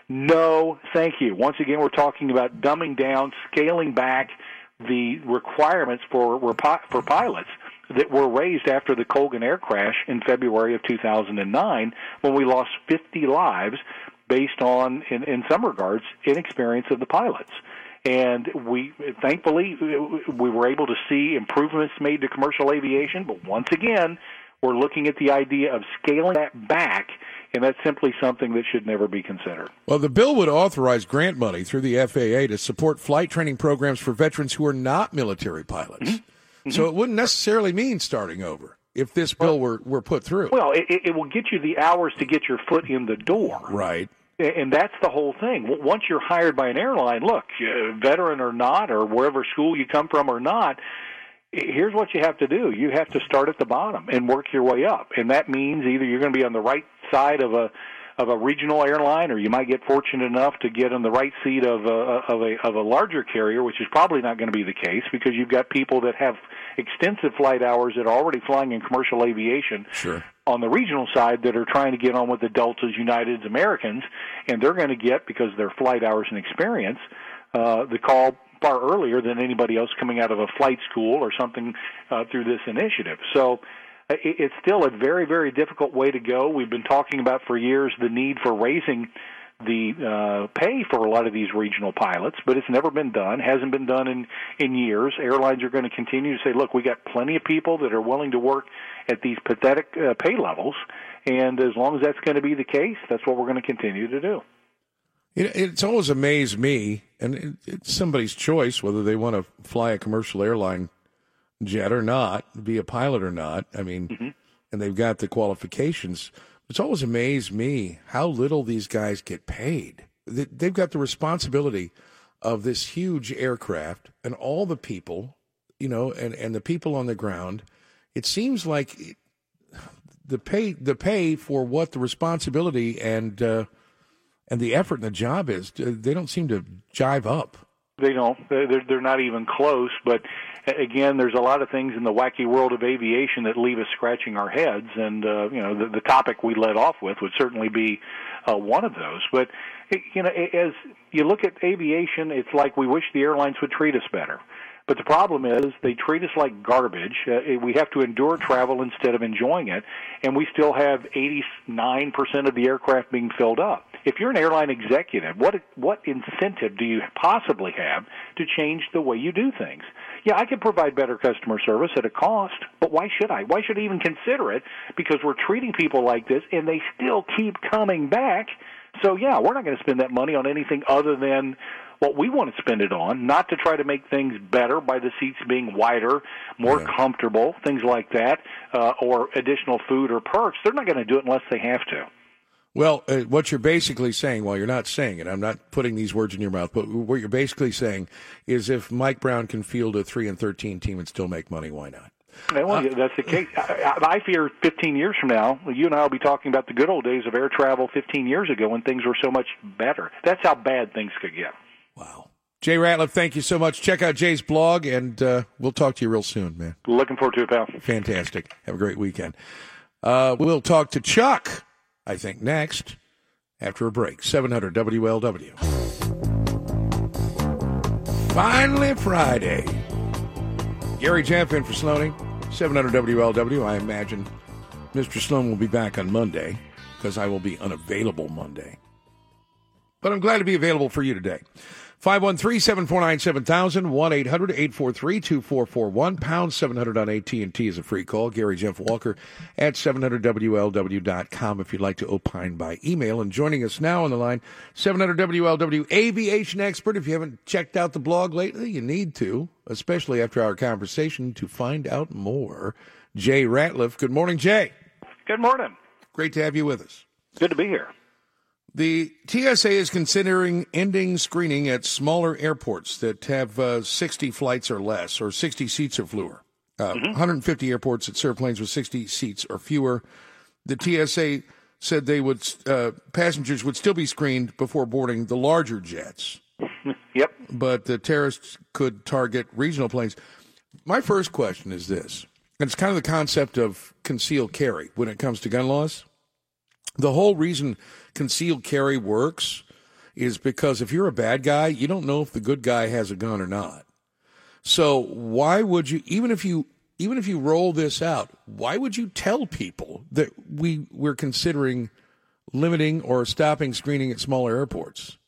no, thank you. Once again, we're talking about dumbing down, scaling back the requirements for for pilots that were raised after the Colgan air crash in February of 2009 when we lost 50 lives based on, in, in some regards, inexperience of the pilots and we thankfully we were able to see improvements made to commercial aviation but once again we're looking at the idea of scaling that back and that's simply something that should never be considered. Well, the bill would authorize grant money through the FAA to support flight training programs for veterans who are not military pilots. Mm-hmm. So it wouldn't necessarily mean starting over if this bill were, were put through. Well, it, it will get you the hours to get your foot in the door. Right. And that's the whole thing. Once you're hired by an airline, look, veteran or not, or wherever school you come from or not, here's what you have to do. You have to start at the bottom and work your way up. And that means either you're going to be on the right side of a of a regional airline, or you might get fortunate enough to get on the right seat of a, of a of a larger carrier, which is probably not going to be the case because you've got people that have extensive flight hours that are already flying in commercial aviation. Sure. On the regional side, that are trying to get on with the Deltas, Uniteds, Americans, and they're going to get because of their flight hours and experience uh, the call far earlier than anybody else coming out of a flight school or something uh, through this initiative. So it's still a very, very difficult way to go. We've been talking about for years the need for raising the uh, pay for a lot of these regional pilots, but it's never been done. Hasn't been done in in years. Airlines are going to continue to say, "Look, we got plenty of people that are willing to work at these pathetic uh, pay levels, and as long as that's going to be the case, that's what we're going to continue to do." It, it's always amazed me, and it, it's somebody's choice whether they want to fly a commercial airline jet or not, be a pilot or not. I mean, mm-hmm. and they've got the qualifications. It's always amazed me how little these guys get paid. They've got the responsibility of this huge aircraft and all the people, you know, and, and the people on the ground. It seems like the pay the pay for what the responsibility and uh, and the effort and the job is. They don't seem to jive up. They don't. They're they're not even close. But again, there's a lot of things in the wacky world of aviation that leave us scratching our heads. And uh, you know, the, the topic we led off with would certainly be uh, one of those. But you know, as you look at aviation, it's like we wish the airlines would treat us better. But the problem is they treat us like garbage. Uh, we have to endure travel instead of enjoying it, and we still have 89% of the aircraft being filled up. If you're an airline executive, what what incentive do you possibly have to change the way you do things? Yeah, I can provide better customer service at a cost, but why should I? Why should I even consider it? Because we're treating people like this, and they still keep coming back. So yeah, we're not going to spend that money on anything other than what we want to spend it on, not to try to make things better by the seats being wider, more yeah. comfortable, things like that, uh, or additional food or perks. They're not going to do it unless they have to. Well, uh, what you're basically saying, well, you're not saying it, I'm not putting these words in your mouth, but what you're basically saying is if Mike Brown can field a 3 and 13 team and still make money, why not? Well, uh, that's the case. I, I fear 15 years from now, you and I will be talking about the good old days of air travel 15 years ago when things were so much better. That's how bad things could get. Wow. Jay Ratliff, thank you so much. Check out Jay's blog, and uh, we'll talk to you real soon, man. Looking forward to it, pal. Fantastic. Have a great weekend. Uh, we'll talk to Chuck, I think, next after a break. 700 WLW. Finally, Friday. Gary Jeff in for Sloaney. 700 WLW. I imagine Mr. Sloan will be back on Monday because I will be unavailable Monday. But I'm glad to be available for you today. 513 749 7000 1 800 843 2441 pound 700 on AT&T is a free call. Gary Jeff Walker at 700WLW.com if you'd like to opine by email. And joining us now on the line, 700WLW aviation expert. If you haven't checked out the blog lately, you need to, especially after our conversation to find out more. Jay Ratliff. Good morning, Jay. Good morning. Great to have you with us. Good to be here The TSA is considering ending screening at smaller airports that have uh, 60 flights or less, or 60 seats or fewer. Uh, 150 airports that serve planes with 60 seats or fewer. The TSA said they would uh, passengers would still be screened before boarding the larger jets. yep. But the terrorists could target regional planes. My first question is this, and it's kind of the concept of concealed carry when it comes to gun laws. The whole reason concealed carry works is because if you're a bad guy, you don't know if the good guy has a gun or not. So why would you even if you even if you roll this out, why would you tell people that we we're considering limiting or stopping screening at smaller airports?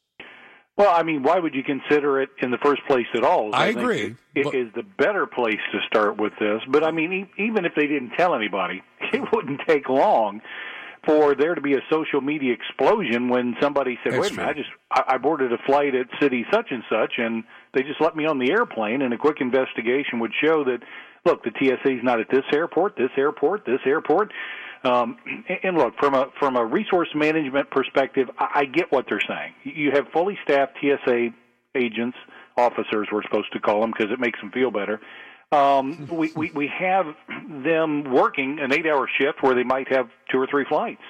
Well, I mean, why would you consider it in the first place at all? I think agree, It, but- is the better place to start with this. But I mean, e- even if they didn't tell anybody, it wouldn't take long for there to be a social media explosion when somebody said, That's "Wait a minute, I just I, I boarded a flight at city such and such, and they just let me on the airplane." And a quick investigation would show that, look, the TSA is not at this airport, this airport, this airport. Um, and- and look, from a from a resource management perspective, I, I get what they're saying. You have fully staffed TSA agents, officers, we're supposed to call them because it makes them feel better. Um, we, we we have them working an eight-hour shift where they might have two or three flights,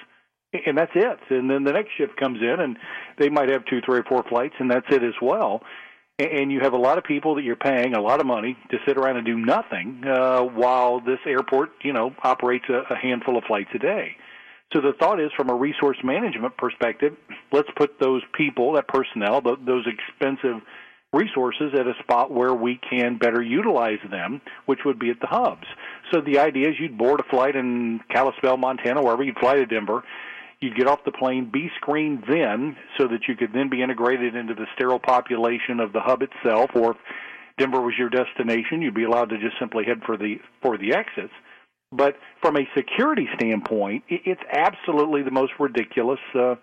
and that's it. And then the next shift comes in, and they might have two, three, or four flights, and that's it as well. And you have a lot of people that you're paying a lot of money to sit around and do nothing uh, while this airport, you know, operates a, a handful of flights a day. So the thought is, from a resource management perspective, let's put those people, that personnel, th- those expensive resources at a spot where we can better utilize them, which would be at the hubs. So the idea is you'd board a flight in Kalispell, Montana, wherever you'd fly to Denver. You'd get off the plane, be screened then, so that you could then be integrated into the sterile population of the hub itself. Or if Denver was your destination, you'd be allowed to just simply head for the for the exits. But from a security standpoint, it's absolutely the most ridiculous uh,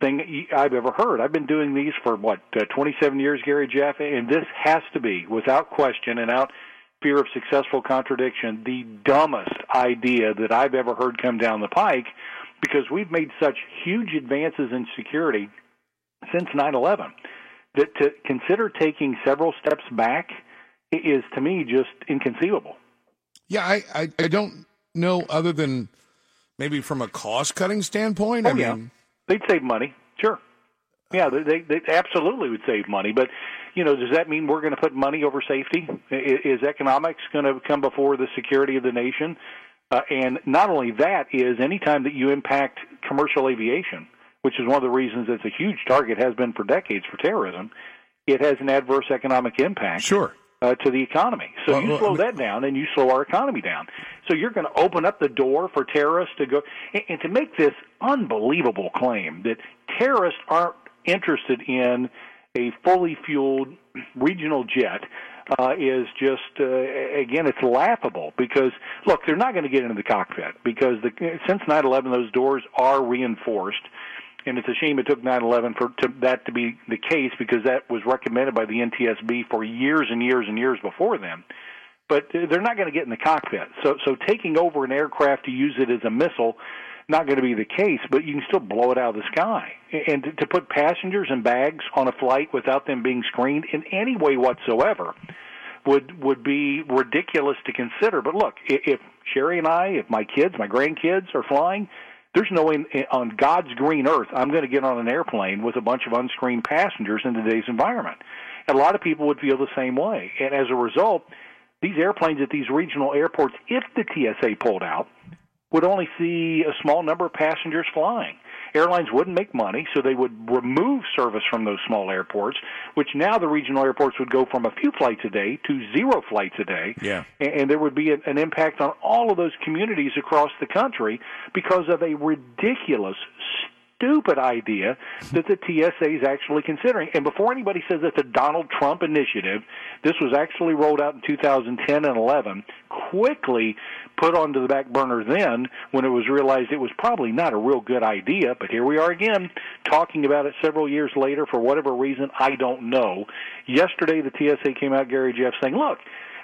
thing I've ever heard. I've been doing these for what uh, 27 years, Gary Jeff, and this has to be, without question and out fear of successful contradiction, the dumbest idea that I've ever heard come down the pike, because we've made such huge advances in security since 9/11 that to consider taking several steps back is to me just inconceivable. Yeah, I, I, I don't know other than maybe from a cost cutting standpoint. I Oh, mean, yeah. They'd save money, sure. Yeah, they, they, absolutely would save money. But you know, does that mean we're going to put money over safety? Is economics going to come before the security of the nation? Uh, and not only that is anytime that you impact commercial aviation, which is one of the reasons it's a huge target has been for decades for terrorism, it has an adverse economic impact. Sure. Uh, to the economy. So Well, you slow mean- that down, and you slow our economy down. So you're going to open up the door for terrorists to go and, and to make this unbelievable claim that terrorists aren't interested in a fully fueled regional jet uh, is just uh, again it's laughable because look they're not going to get into the cockpit because the, since 9/11 those doors are reinforced and it's a shame it took 9/11 for to, that to be the case because that was recommended by the NTSB for years and years and years before then. But they're not going to get in the cockpit. So so taking over an aircraft to use it as a missile not going to be the case, but you can still blow it out of the sky. And to, to put passengers and bags on a flight without them being screened in any way whatsoever would would be ridiculous to consider. But look, if Sherry and I, if my kids, my grandkids are flying, there's no way on God's green earth I'm going to get on an airplane with a bunch of unscreened passengers in today's environment. And a lot of people would feel the same way. And as a result, these airplanes at these regional airports, if the TSA pulled out, would only see a small number of passengers flying. Airlines wouldn't make money, so they would remove service from those small airports, which now the regional airports would go from a few flights a day to zero flights a day. Yeah. And, there would be an impact on all of those communities across the country because of a ridiculous, stupid idea that the TSA is actually considering. And before anybody says it's a Donald Trump initiative, this was actually rolled out in 2010 and 11, quickly put onto the back burner then when it was realized it was probably not a real good idea. But here we are again talking about it several years later for whatever reason, I don't know. Yesterday, the TSA came out, Gary Jeff, saying, look,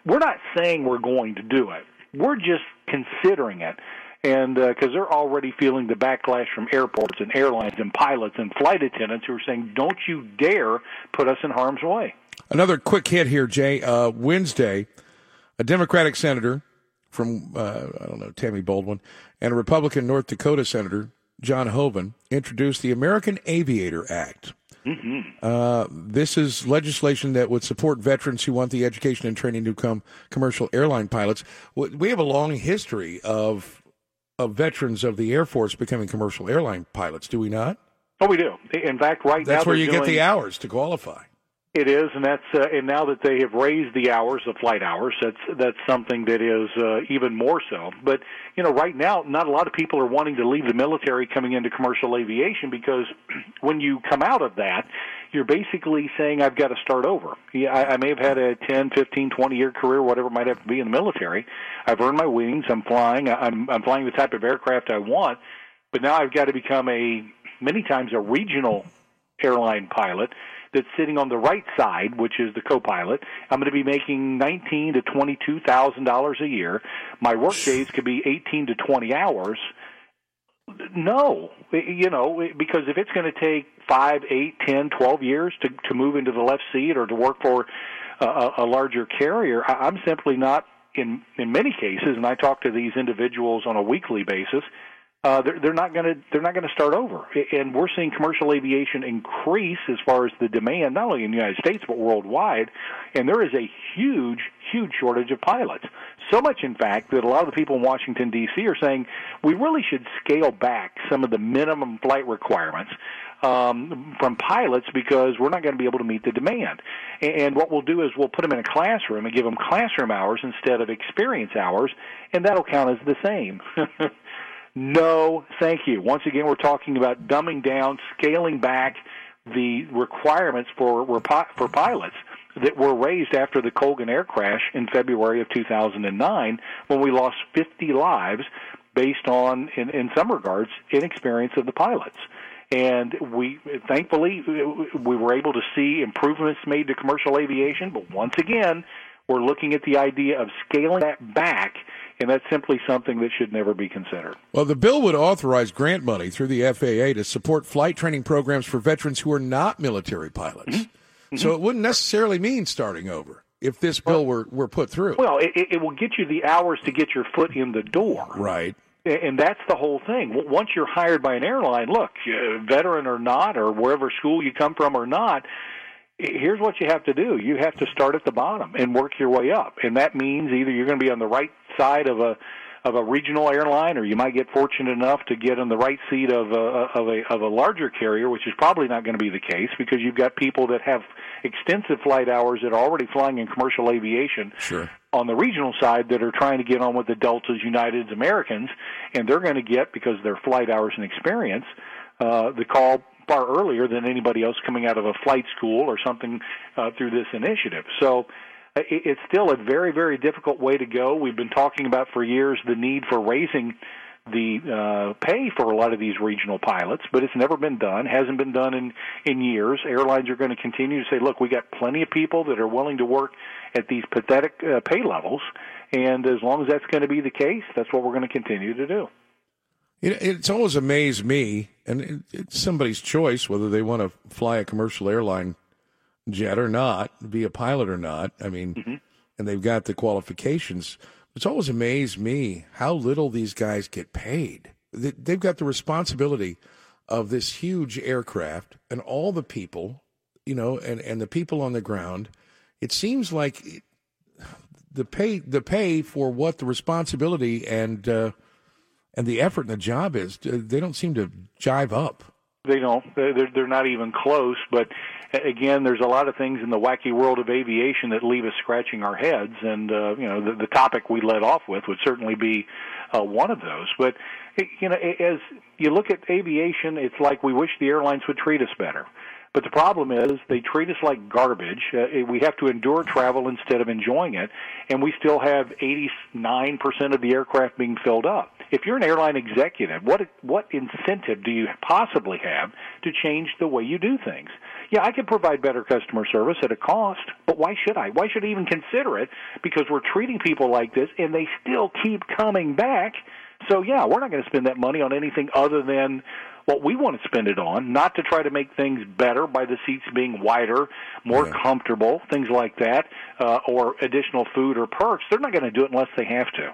we're not saying we're going to do it. We're just considering it. And because uh, they're already feeling the backlash from airports and airlines and pilots and flight attendants who are saying, "Don't you dare put us in harm's way." Another quick hit here, Jay. Uh, Wednesday, a Democratic senator from uh, I don't know Tammy Baldwin and a Republican North Dakota senator John Hoeven introduced the American Aviator Act. Mm-hmm. Uh, this is legislation that would support veterans who want the education and training to become commercial airline pilots. We have a long history of of veterans of the Air Force becoming commercial airline pilots, do we not? Oh, we do. In fact, right That's now That's where you doing, get the hours to qualify. It is, and that's uh, and now that they have raised the hours, the flight hours, that's that's something that is uh, even more so. But you know, right now, not a lot of people are wanting to leave the military coming into commercial aviation because when you come out of that, you're basically saying I've got to start over. Yeah, I, I may have had a 10, 15, 20 year career, whatever it might have to be in the military. I've earned my wings. I'm flying. I'm I'm flying the type of aircraft I want, but now I've got to become a many times a regional airline pilot that's sitting on the right side, which is the co-pilot. I'm going to be making nineteen to twenty-two thousand dollars a year. My work days could be eighteen to twenty hours. No, you know, because if it's going to take five, eight, ten, twelve years to to move into the left seat or to work for a, a larger carrier, I'm simply not in in many cases. And I talk to these individuals on a weekly basis uh, they're, they're not going to they're not going to start over. And we're seeing commercial aviation increase as far as the demand, not only in the United States but worldwide. And there is a huge, huge shortage of pilots. So much, in fact, that a lot of the people in Washington D.C. are saying we really should scale back some of the minimum flight requirements um, from pilots because we're not going to be able to meet the demand. And what we'll do is we'll put them in a classroom and give them classroom hours instead of experience hours, and that'll count as the same. No, thank you. Once again, we're talking about dumbing down, scaling back the requirements for for pilots that were raised after the Colgan air crash in February of 2009 when we lost 50 lives based on, in, in some regards, inexperience of the pilots. And we, thankfully, we were able to see improvements made to commercial aviation, but once again, we're looking at the idea of scaling that back and that's simply something that should never be considered. Well, the bill would authorize grant money through the FAA to support flight training programs for veterans who are not military pilots. Mm-hmm. So it wouldn't necessarily mean starting over if this bill were, were put through. Well, it, it will get you the hours to get your foot in the door. Right. And that's the whole thing. Once you're hired by an airline, look, veteran or not, or wherever school you come from or not, here's what you have to do. You have to start at the bottom and work your way up. And that means either you're going to be on the right side of a of a regional airline, or you might get fortunate enough to get in the right seat of a, of a of a larger carrier, which is probably not going to be the case because you've got people that have extensive flight hours that are already flying in commercial aviation. Sure. On the regional side, that are trying to get on with the Deltas, Uniteds, Americans, and they're going to get because of their flight hours and experience, uh, the call far earlier than anybody else coming out of a flight school or something uh, through this initiative. So it's still a very, very difficult way to go. We've been talking about for years the need for raising the uh, pay for a lot of these regional pilots, but it's never been done. Hasn't been done in in years. Airlines are going to continue to say, "Look, we got plenty of people that are willing to work at these pathetic uh, pay levels, and as long as that's going to be the case, that's what we're going to continue to do." it's always amazed me, and it's somebody's choice whether they want to fly a commercial airline jet or not, be a pilot or not. I mean, mm-hmm. and they've got the qualifications. It's always amazed me how little these guys get paid. They've got the responsibility of this huge aircraft and all the people, you know, and, and the people on the ground. It seems like the pay the pay for what the responsibility and uh, and the effort and the job is, they don't seem to jive up. They don't. They're, they're not even close. But again, there's a lot of things in the wacky world of aviation that leave us scratching our heads. And uh, you know, the, the topic we led off with would certainly be uh, one of those. But you know, as you look at aviation, it's like we wish the airlines would treat us better. But the problem is they treat us like garbage. Uh, we have to endure travel instead of enjoying it, and we still have 89% of the aircraft being filled up. If you're an airline executive, what what incentive do you possibly have to change the way you do things? Yeah, I can provide better customer service at a cost, but why should I? Why should I even consider it? Because we're treating people like this, and they still keep coming back So yeah, we're not going to spend that money on anything other than what we want to spend it on, not to try to make things better by the seats being wider, more Yeah. comfortable, things like that, uh, or additional food or perks. They're not going to do it unless they have to.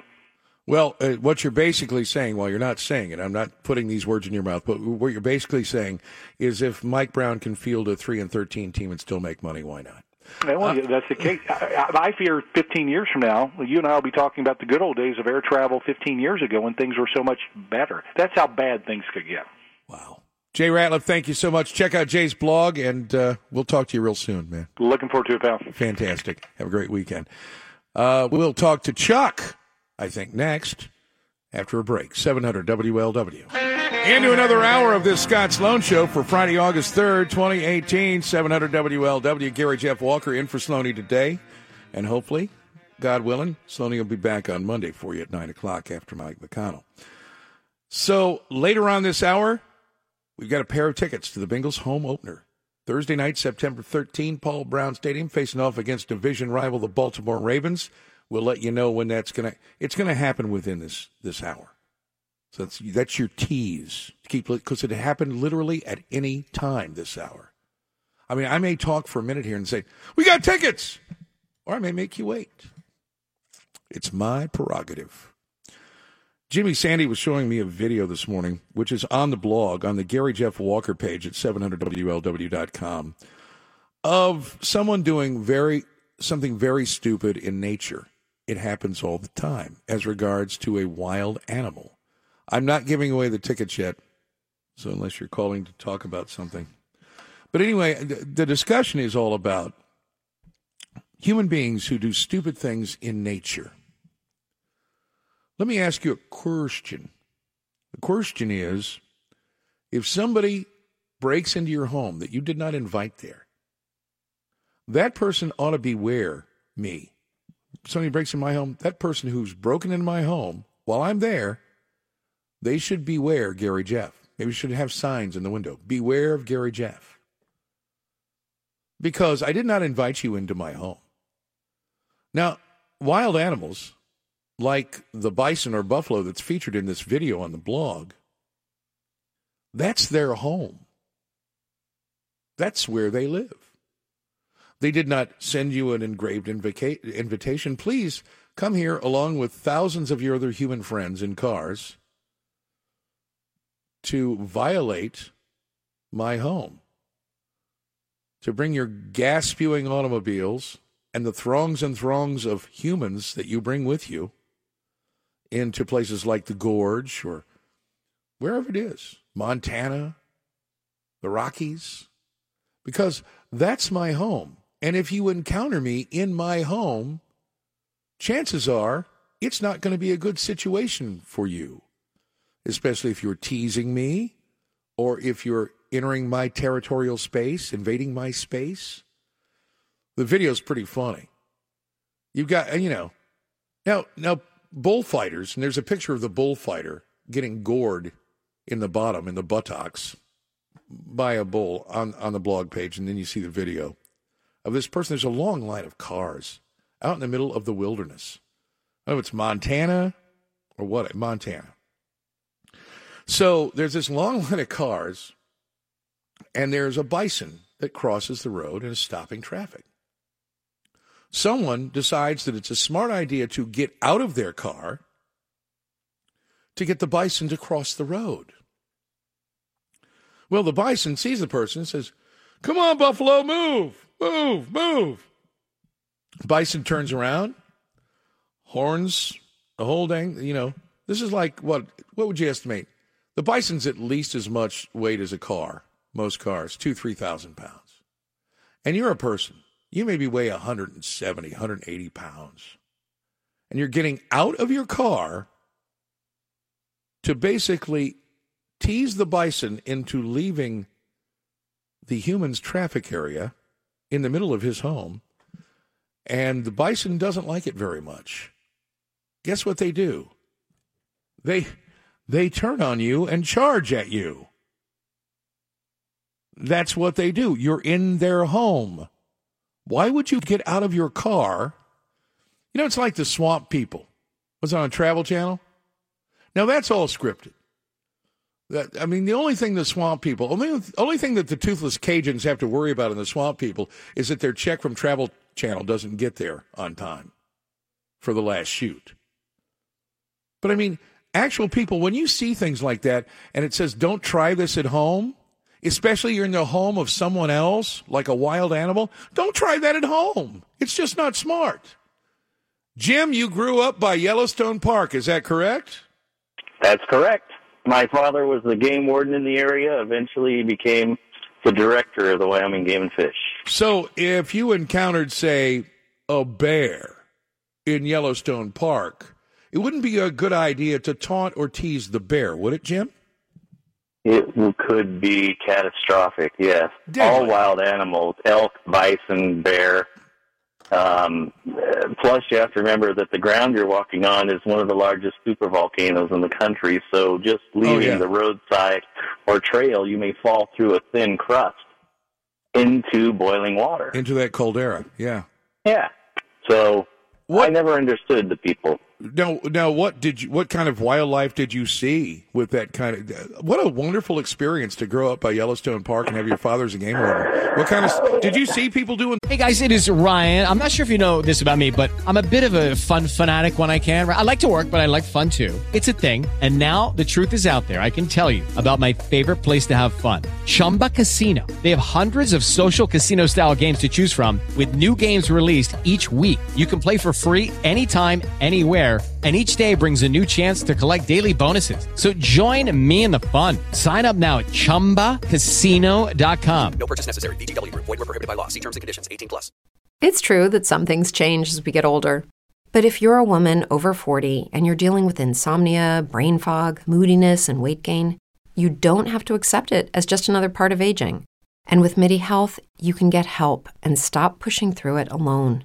Well, uh, what you're basically saying, well, you're not saying it. I'm not putting these words in your mouth, but what you're basically saying is if Mike Brown can field a three and thirteen team and still make money, why not? Well, Uh, that's the case. I, I I fear 15 years from now, you and I will be talking about the good old days of air travel 15 years ago when things were so much better. That's how bad things could get. Wow. Jay Ratliff, thank you so much. Check out Jay's blog, and uh, we'll talk to you real soon, man. Looking forward to it, pal. Fantastic. Have a great weekend. Uh, we'll talk to Chuck, I think, next after a break. 700 WLW. Into another hour of this Scott Sloan Show for Friday, August 3rd, 2018. 700 WLW. Gary Jeff Walker in for Sloaney today. And hopefully, God willing, Sloaney will be back on Monday for you at 9 o'clock after Mike McConnell. So later on this hour, we've got a pair of tickets to the Bengals home opener. Thursday night, September 13, Paul Brown Stadium, facing off against division rival the Baltimore Ravens. We'll let you know when that's gonna. It's gonna happen within this this hour. So that's that's your tease. Keep because it happened literally at any time this hour. I mean, I may talk for a minute here and say we got tickets, or I may make you wait. It's my prerogative. Jimmy Sandy was showing me a video this morning, which is on the blog on the Gary Jeff Walker page at 700WLW.com, of someone doing very something very stupid in nature. It happens all the time as regards to a wild animal. I'm not giving away the tickets yet, so unless you're calling to talk about something. But anyway, the, discussion is all about human beings who do stupid things in nature. Let me ask you a question. The question is if somebody breaks into your home that you did not invite there, that person ought to beware me. Somebody breaks in my home, that person who's broken into my home while I'm there, they should beware Gary Jeff. Maybe should have signs in the window. Beware of Gary Jeff. Because I did not invite you into my home. Now, wild animals, like the bison or buffalo that's featured in this video on the blog, that's their home. That's where they live. They did not send you an engraved invica- invitation. Please come here along with thousands of your other human friends in cars to violate my home, to bring your gas spewing automobiles and the throngs and throngs of humans that you bring with you into places like the Gorge or wherever it is, Montana, the Rockies, because that's my home. And if you encounter me in my home, chances are it's not going to be a good situation for you, especially if you're teasing me or if you're entering my territorial space, invading my space. The video's pretty funny. You've got, you know, now, now, bullfighters, and there's a picture of the bullfighter getting gored in the bottom, in the buttocks, by a bull on, on the blog page, and then you see the video of this person. There's a long line of cars out in the middle of the wilderness. I don't know if it's Montana or what, Montana. So there's this long line of cars, and there's a bison that crosses the road and is stopping traffic. Someone decides that it's a smart idea to get out of their car to get the bison to cross the road. Well, the bison sees the person and says, Come on, Buffalo, move, move, move. Bison turns around, horns, the whole dang, you know, this is like what what would you estimate? The bison's at least as much weight as a car, most cars, two, three thousand pounds. And you're a person. You maybe weigh 170, 180 pounds. And you're getting out of your car to basically tease the bison into leaving the human's traffic area in the middle of his home. And the bison doesn't like it very much. Guess what they do? They they turn on you and charge at you. That's what they do. You're in their home. Why would you get out of your car? You know, it's like the swamp people. Was it on Travel Channel? Now that's all scripted. I mean, the only thing the swamp people, only only thing that the toothless Cajuns have to worry about in the swamp people is that their check from Travel Channel doesn't get there on time for the last shoot. But I mean, actual people, when you see things like that and it says don't try this at home, especially you're in the home of someone else, like a wild animal, don't try that at home. It's just not smart. Jim, you grew up by Yellowstone Park, is that correct? That's correct. My father was the game warden in the area. Eventually, he became the director of the Wyoming Game and Fish. So, if you encountered, say, a bear in Yellowstone Park, it wouldn't be a good idea to taunt or tease the bear, would it, Jim? It could be catastrophic, yes. All wild animals elk, bison, bear. Um, plus, you have to remember that the ground you're walking on is one of the largest supervolcanoes in the country. So, just leaving yeah. the roadside or trail, you may fall through a thin crust into boiling water. Into that caldera, yeah. Yeah. So, I never understood the people. Now, now, what did you? What kind of wildlife did you see with that kind of? What a wonderful experience to grow up by Yellowstone Park and have your father's a game warden. What kind of? Did you see people doing? Hey guys, it is Ryan. I'm not sure if you know this about me, but I'm a bit of a fun fanatic when I can. I like to work, but I like fun too. It's a thing. And now the truth is out there. I can tell you about my favorite place to have fun, Chumba Casino. They have hundreds of social casino style games to choose from, with new games released each week. You can play for free anytime, anywhere and each day brings a new chance to collect daily bonuses. So join me in the fun. Sign up now at ChumbaCasino.com. No purchase necessary. VGW Group. Void were prohibited by law. See terms and conditions. 18 plus. It's true that some things change as we get older. But if you're a woman over 40 and you're dealing with insomnia, brain fog, moodiness, and weight gain, you don't have to accept it as just another part of aging. And with MIDI Health, you can get help and stop pushing through it alone.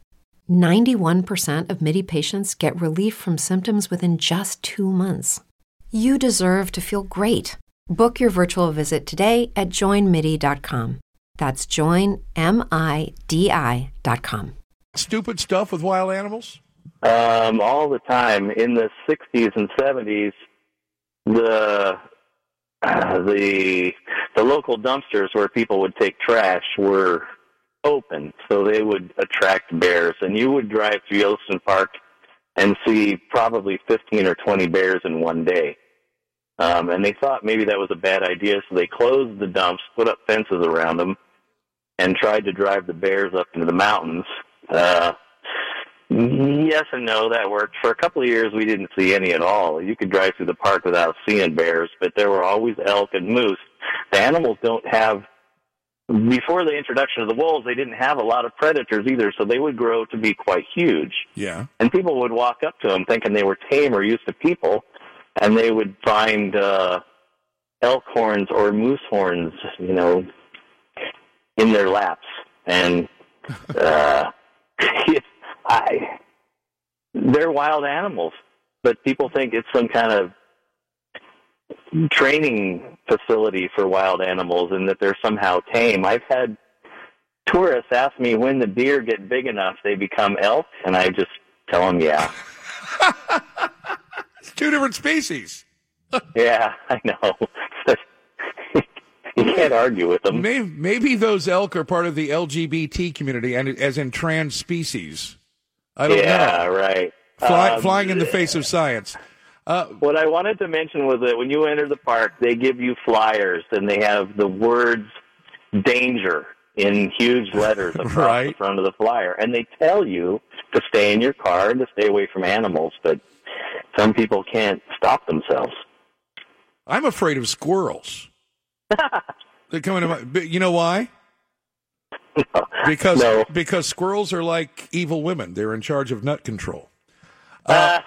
91% of MIDI patients get relief from symptoms within just two months. You deserve to feel great. Book your virtual visit today at joinmidi.com. That's joinmidi.com. Stupid stuff with wild animals. Um, all the time in the 60s and 70s, the uh, the the local dumpsters where people would take trash were open, so they would attract bears. And you would drive through Yellowstone Park and see probably 15 or 20 bears in one day. Um, and they thought maybe that was a bad idea, so they closed the dumps, put up fences around them, and tried to drive the bears up into the mountains. Uh, yes and no, that worked. For a couple of years, we didn't see any at all. You could drive through the park without seeing bears, but there were always elk and moose. The animals don't have before the introduction of the wolves, they didn't have a lot of predators either, so they would grow to be quite huge. Yeah. And people would walk up to them thinking they were tame or used to people, and they would find uh, elk horns or moose horns, you know, in their laps. And uh, I, they're wild animals, but people think it's some kind of training facility for wild animals and that they're somehow tame. I've had tourists ask me when the deer get big enough they become elk, and I just tell them, yeah. it's two different species. yeah, I know. you can't argue with them. Maybe, maybe those elk are part of the LGBT community, and as in trans species. I don't yeah, know. Yeah, right. Fly, Um, flying in the face of science. Uh, what I wanted to mention was that when you enter the park, they give you flyers, and they have the words "danger" in huge letters across the front of the flyer, and they tell you to stay in your car and to stay away from animals. But some people can't stop themselves. I'm afraid of squirrels. They're coming to my. but You know why? Because because squirrels are like evil women. They're in charge of nut control. Uh,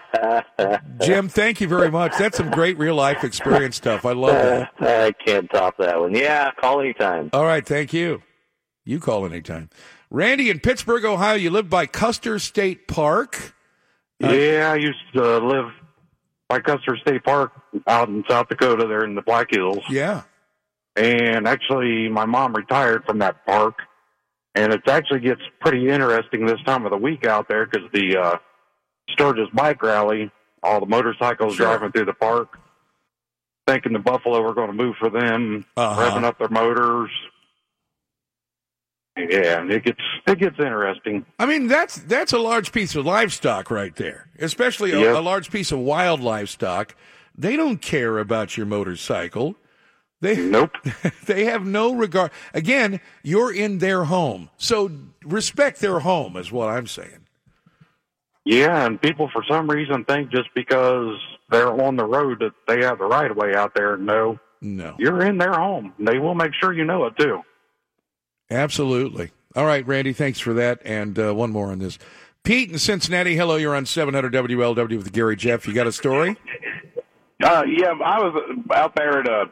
Jim, thank you very much. That's some great real life experience stuff. I love that. I can't top that one. Yeah, call anytime. All right, thank you. You call anytime. Randy in Pittsburgh, Ohio. You live by Custer State Park. yeah, I used to live by Custer State Park out in South Dakota, there in the Black Hills. Yeah. And actually, my mom retired from that park, and it actually gets pretty interesting this time of the week out there because the uh, Sturgis Bike Rally, all the motorcycles Sure. driving through the park, thinking the Buffalo were going to move for them, Uh-huh. revving up their motors. Yeah, and it gets it gets interesting. I mean, that's that's a large piece of livestock right there, especially a, Yep. a large piece of wild livestock. They don't care about your motorcycle. They nope. they have no regard. Again, you're in their home, so respect their home is what I'm saying. Yeah, and people for some reason think just because they're on the road that they have the right of way out there. No, no, you're in their home. They will make sure you know it too. Absolutely. All right, Randy, thanks for that. And uh, one more on this. Pete in Cincinnati. Hello, you're on 700 WLW with Gary Jeff. You got a story? Uh, yeah, I was out there at uh,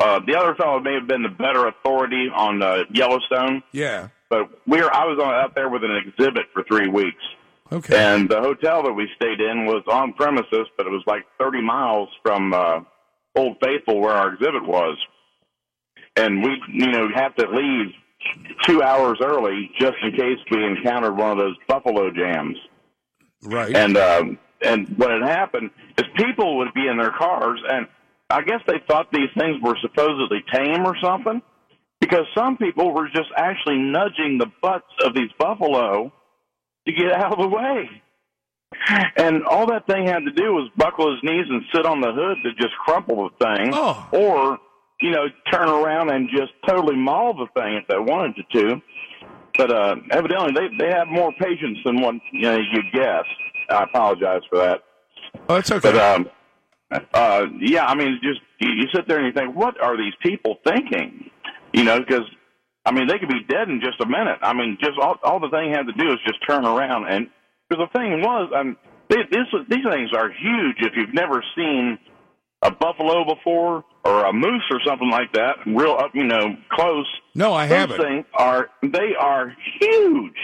uh, the other fellow may have been the better authority on uh, Yellowstone, Yeah. but we're I was on, out there with an exhibit for three weeks. Okay. And the hotel that we stayed in was on premises, but it was like 30 miles from uh, Old Faithful where our exhibit was. And we, you know, have to leave two hours early just in case we encountered one of those buffalo jams. Right. And um, and what had happened is people would be in their cars, and I guess they thought these things were supposedly tame or something, because some people were just actually nudging the butts of these buffalo to get out of the way. And all that thing had to do was buckle his knees and sit on the hood to just crumple the thing, or you know turn around and just totally maul the thing if they wanted to. But uh, evidently, they they have more patience than what you know you'd guess. I apologize for that. Oh, that's okay. But um, uh, yeah, I mean, just you, you sit there and you think, what are these people thinking? You know, because I mean, they could be dead in just a minute. I mean, just all all the thing had to do is just turn around, and because the thing was, um, they, this these things are huge. If you've never seen a buffalo before or a moose or something like that, real up, you know, close. No, I those haven't. things are they are huge.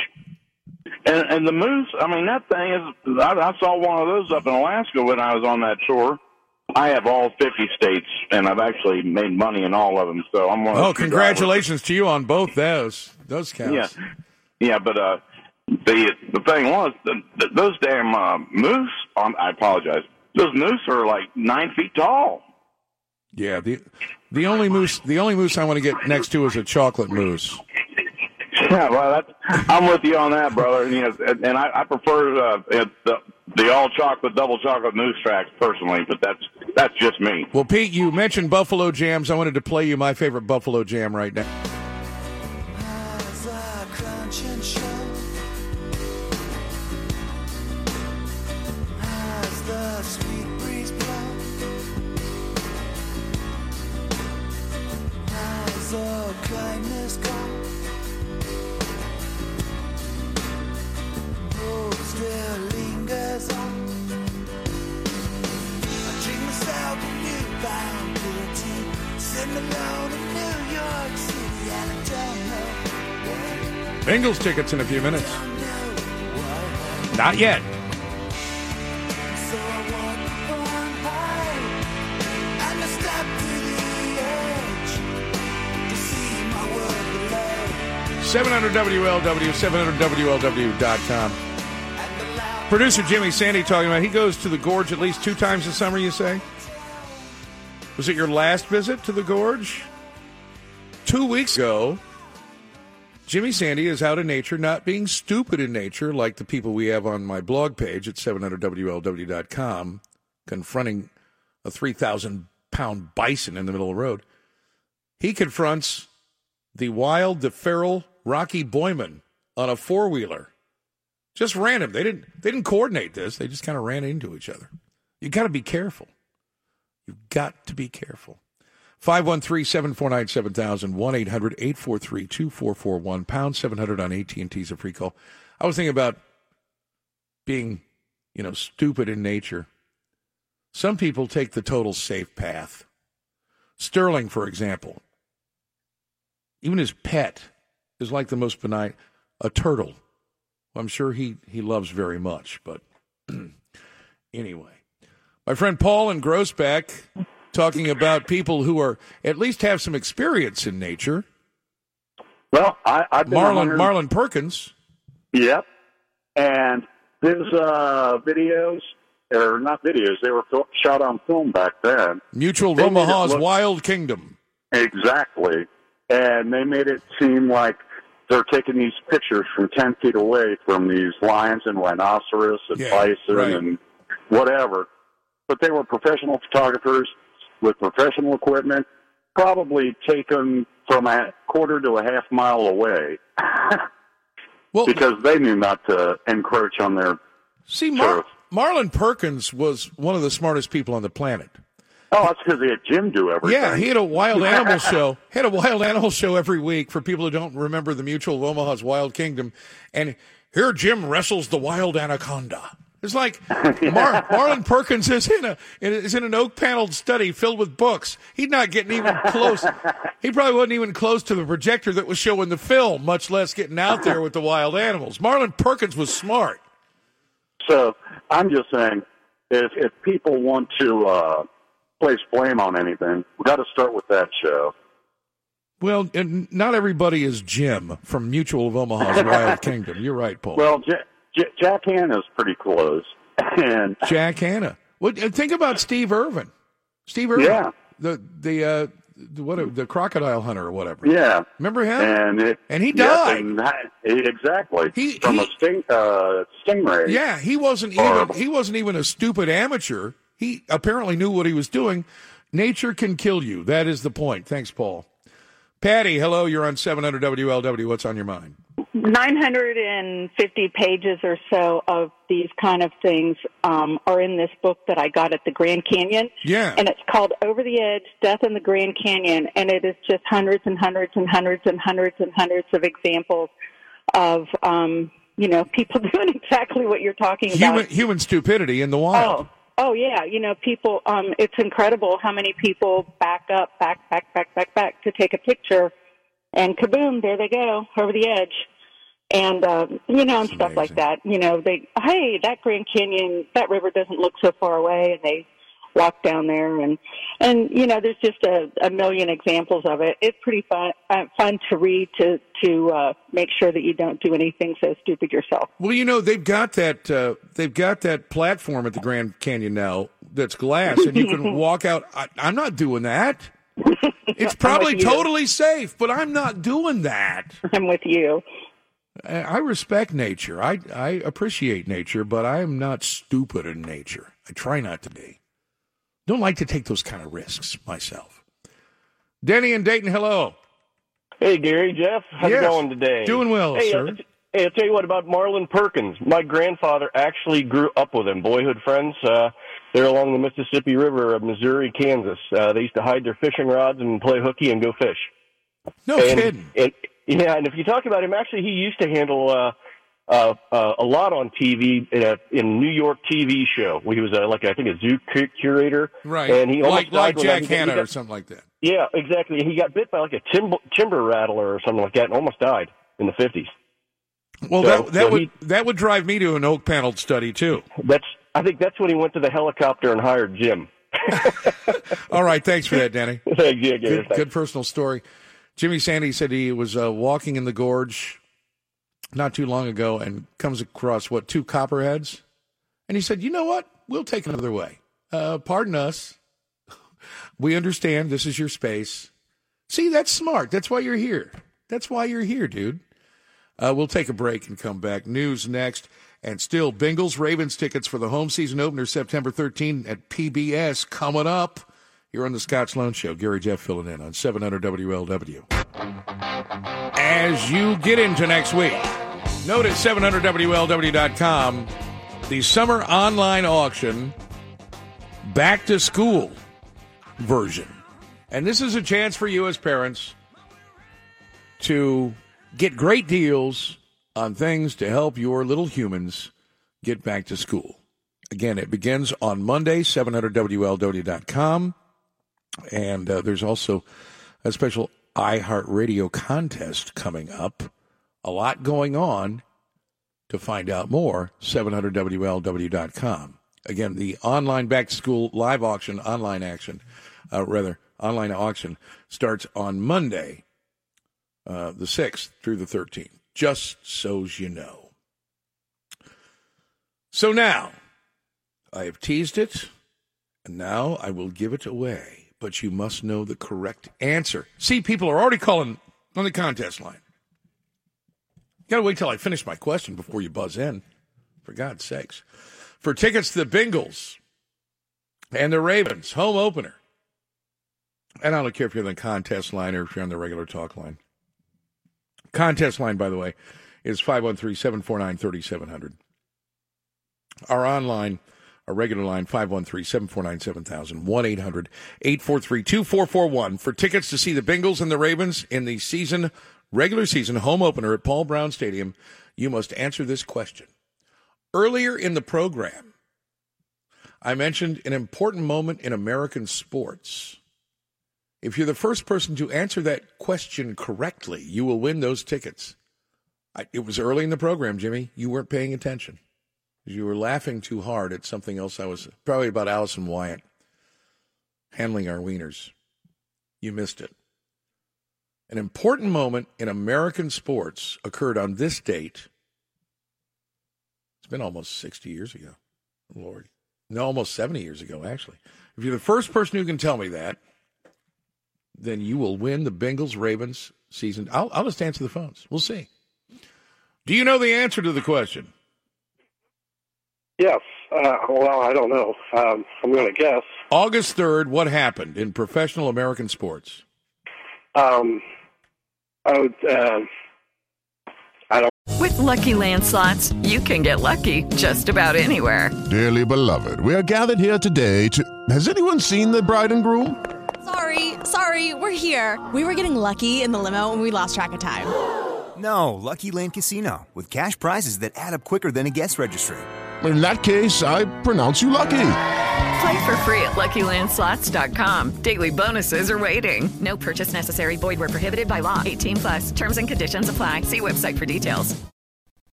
And and the moose, I mean, that thing is. I, I saw one of those up in Alaska when I was on that tour. I have all fifty states, and I've actually made money in all of them. So I'm one. Oh, congratulations to you on both those. Those counts. yeah, yeah, but uh, the the thing was, the, the, those damn uh, moose. Um, I apologize. Those moose are like nine feet tall. Yeah, the the only moose the only moose I want to get next to is a chocolate moose. Yeah, well, that's, I'm with you on that, brother. You know, and, and I, I prefer uh, the the all chocolate, double chocolate moose tracks personally, but that's that's just me. Well, Pete, you mentioned buffalo jams. I wanted to play you my favorite buffalo jam right now. Bengals tickets in a few minutes. Not yet. So I walk on high and I step to the edge to see my world below. 700 WLW, 700WLW.com. Producer Jimmy Sandy talking about he goes to the gorge at least two times a summer, you say? Was it your last visit to the gorge? Two weeks ago, Jimmy Sandy is out in nature, not being stupid in nature like the people we have on my blog page at 700WLW.com, confronting a 3,000 pound bison in the middle of the road. He confronts the wild, the feral Rocky Boiman on a four wheeler. Just random. They didn't they didn't coordinate this. They just kind of ran into each other. You got to be careful. You've got to be careful. 513-749-7000, 1-800-843-2441, pound 700 on AT&T's a free call. I was thinking about being you know, stupid in nature. Some people take the total safe path. Sterling, for example, even his pet is like the most benign, a turtle. I'm sure he, he loves very much, but anyway. My friend Paul and Groesbeck talking about people who are at least have some experience in nature. Well, I, I've been Marlin 100 Marlin Perkins. Yep. And his uh, videos, or not videos, they were fil- shot on film back then. Mutual of Omaha's look- Wild Kingdom. Exactly. And they made it seem like they're taking these pictures from 10 feet away from these lions and rhinoceros and Yeah, bison right. and whatever. But they were professional photographers with professional equipment, probably taken from a quarter to a half mile away. well, because they knew not to encroach on their See, Mar- Marlin Perkins was one of the smartest people on the planet. Oh, that's because he had Jim do everything. Yeah, he had a wild animal show. Had a wild animal show every week for people who don't remember the Mutual of Omaha's Wild Kingdom. And here Jim wrestles the wild anaconda. It's like Mar- Marlin Perkins is in a is in an oak paneled study filled with books. He's not getting even close. He probably wasn't even close to the projector that was showing the film, much less getting out there with the wild animals. Marlin Perkins was smart. So I'm just saying, if if people want to uh, place blame on anything, we got to start with that show. Well, and not everybody is Jim from Mutual of Omaha's Wild Kingdom. You're right, Paul. Well, J- J- Jack Hanna's pretty close, and Jack Hanna. What? uh, Think about Steve Irwin. Steve Irwin. Yeah. The the uh, the, what the crocodile hunter or whatever. yeah, Remember him? and it And he died. and that- exactly He- from he- a sting uh, stingray. Yeah, he wasn't even he wasn't even a stupid amateur. He apparently knew what he was doing. Nature can kill you. That is the point. Thanks, Paul. Patty, hello. You're on 700 WLW. What's on your mind? 950 pages or so of these kind of things um, are in this book that I got at the Grand Canyon. Yeah. And it's called Over the Edge Death in the Grand Canyon. And it is just hundreds and hundreds and hundreds and hundreds and hundreds of examples of, um, you know, people doing exactly what you're talking about. Human human stupidity in the wild. Oh, oh yeah. You know, people. Um, it's incredible how many people back up, back, back, back, back, back to take a picture, and kaboom, there they go over the edge, and um, you know, and stuff like that. You know, they hey, that Grand Canyon, that river doesn't look so far away, and they walk down there, and and you know, there's just a, a million examples of it. It's pretty fun, uh, fun to read to to uh, make sure that you don't do anything so stupid yourself. Well, you know they've got that uh, they've got that platform at the Grand Canyon now that's glass, and you can walk out. I, I'm not doing that. It's probably totally safe, but I'm not doing that. I'm with you. I respect nature. I I appreciate nature, but I am not stupid in nature. I try not to be. Don't like to take those kind of risks myself. Denny and Dayton, hello. Hey, Gary, Jeff, how's Yes. it going today? Doing well, hey, sir. Uh, hey, I'll tell you what about Marlin Perkins. My grandfather actually grew up with him, boyhood friends. Uh, they're along the Mississippi River of Missouri, Kansas. Uh, they used to hide their fishing rods and play hooky and go fish. No and, kidding. And, yeah, and if you talk about him, actually, he used to handle uh, uh, uh, a lot on TV in a in New York TV show. He was uh, like I think a zoo cu- curator, Right. And he almost like like Jack Hanna or something like that. yeah, exactly. He got bit by like a timber, timber rattler or something like that, and almost died in the fifties. Well, So- that that so would he- that would drive me to an oak paneled study too. That's I think that's when he went to the helicopter and hired Jim. All right, thanks for that, Danny. Thanks, yeah, good, good personal story. Jimmy Sandy said he was uh, walking in the gorge not too long ago and comes across what two copperheads, and he said, "You know what? We'll take another way. Uh, pardon us. We understand this is your space. See, that's smart. That's why you're here. That's why you're here, dude." Uh, we'll take a break and come back. News next. And still, Bengals Ravens tickets for the home season opener September 13 at PBS coming up here on the Scott Sloan Show. Gary Jeff filling in on 700 WLW. As you get into next week, note at 700WLW.com the summer online auction back to school version. And this is a chance for you as parents to get great deals on things to help your little humans get back to school. Again, it begins on Monday, 700WLW.com. And uh, there's also a special iHeartRadio contest coming up. A lot going on. To find out more, 700WLW.com. Again, the online back to school live auction, online action, uh, rather, online auction starts on Monday, uh, the 6th through the 13th, just so's you know. So now, I have teased it, and now I will give it away. But you must know the correct answer. See, people are already calling on the contest line. You got to wait till I finish my question before you buzz in, for God's sakes. For tickets to the Bengals and the Ravens home opener. And I don't care if you're on the contest line or if you're on the regular talk line. Contest line, by the way, is 513 749 3700. Our online, our regular line, 513 749 7000, 1 800 843 2441 for tickets to see the Bengals and the Ravens in the season, regular season home opener at Paul Brown Stadium. You must answer this question. Earlier in the program, I mentioned an important moment in American sports. If you're the first person to answer that question correctly, you will win those tickets. I, it was early in the program, Jimmy. You weren't paying attention. You were laughing too hard at something else I was probably about Allison Wyatt handling our wieners. You missed it. An important moment in American sports occurred on this date. It's been almost 60 years ago. Lord. No, almost 70 years ago, actually. If you're the first person who can tell me that, then you will win the Bengals Ravens season. I'll, I'll just answer the phones. We'll see. Do you know the answer to the question? Yes. Uh, well, I don't know. Um, I'm going to guess. August 3rd, what happened in professional American sports? Um, I would. Um, I don't. With Lucky Land slots, you can get lucky just about anywhere. Dearly beloved, we are gathered here today to. Has anyone seen the bride and groom? Sorry, sorry, we're here. We were getting lucky in the limo and we lost track of time. No, Lucky Land Casino, with cash prizes that add up quicker than a guest registry. In that case, I pronounce you lucky. Play for free at LuckyLandSlots.com. Daily bonuses are waiting. No purchase necessary. Void where prohibited by law. 18 plus. Terms and conditions apply. See website for details.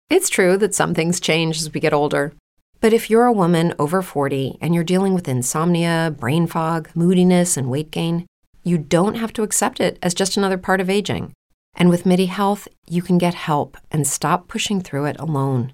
It's true that some things change as we get older. But if you're a woman over 40 and you're dealing with insomnia, brain fog, moodiness, and weight gain, you don't have to accept it as just another part of aging. And with MIDI Health, you can get help and stop pushing through it alone.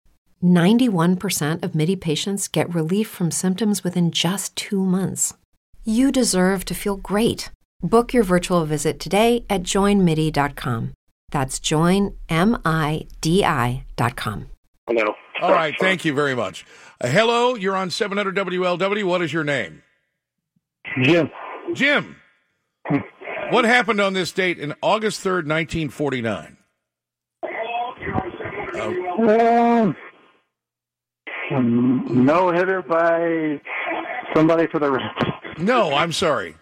91% of MIDI patients get relief from symptoms within just two months. You deserve to feel great. Book your virtual visit today at joinmidi.com. That's joinmidi.com. No. All right. Thank you very much. Uh, hello. You're on 700 WLW. What is your name? Jim. Jim. What happened on this date in August 3rd, 1949? Um, no hitter by somebody for the Reds. No, I'm sorry.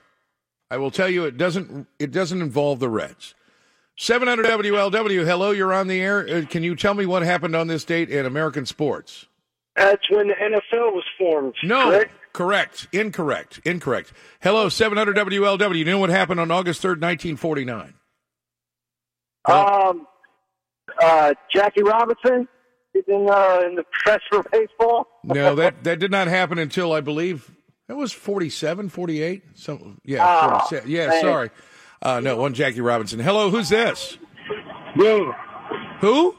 I will tell you it doesn't it doesn't involve the Reds. 700 WLW. Hello, you're on the air. Uh, Can you tell me what happened on this date in American sports? That's when the NFL was formed. No, correct? correct. Incorrect. Incorrect. Hello, 700 WLW. You know what happened on August 3rd, 1949? Um, uh, Jackie Robinson is in, uh, in the press for baseball. No, that, that did not happen until I believe that was 47, 48. So, yeah, Ah, 47. Yeah, man. sorry. Uh, no, one Jackie Robinson. Hello, who's this? Dean. Who?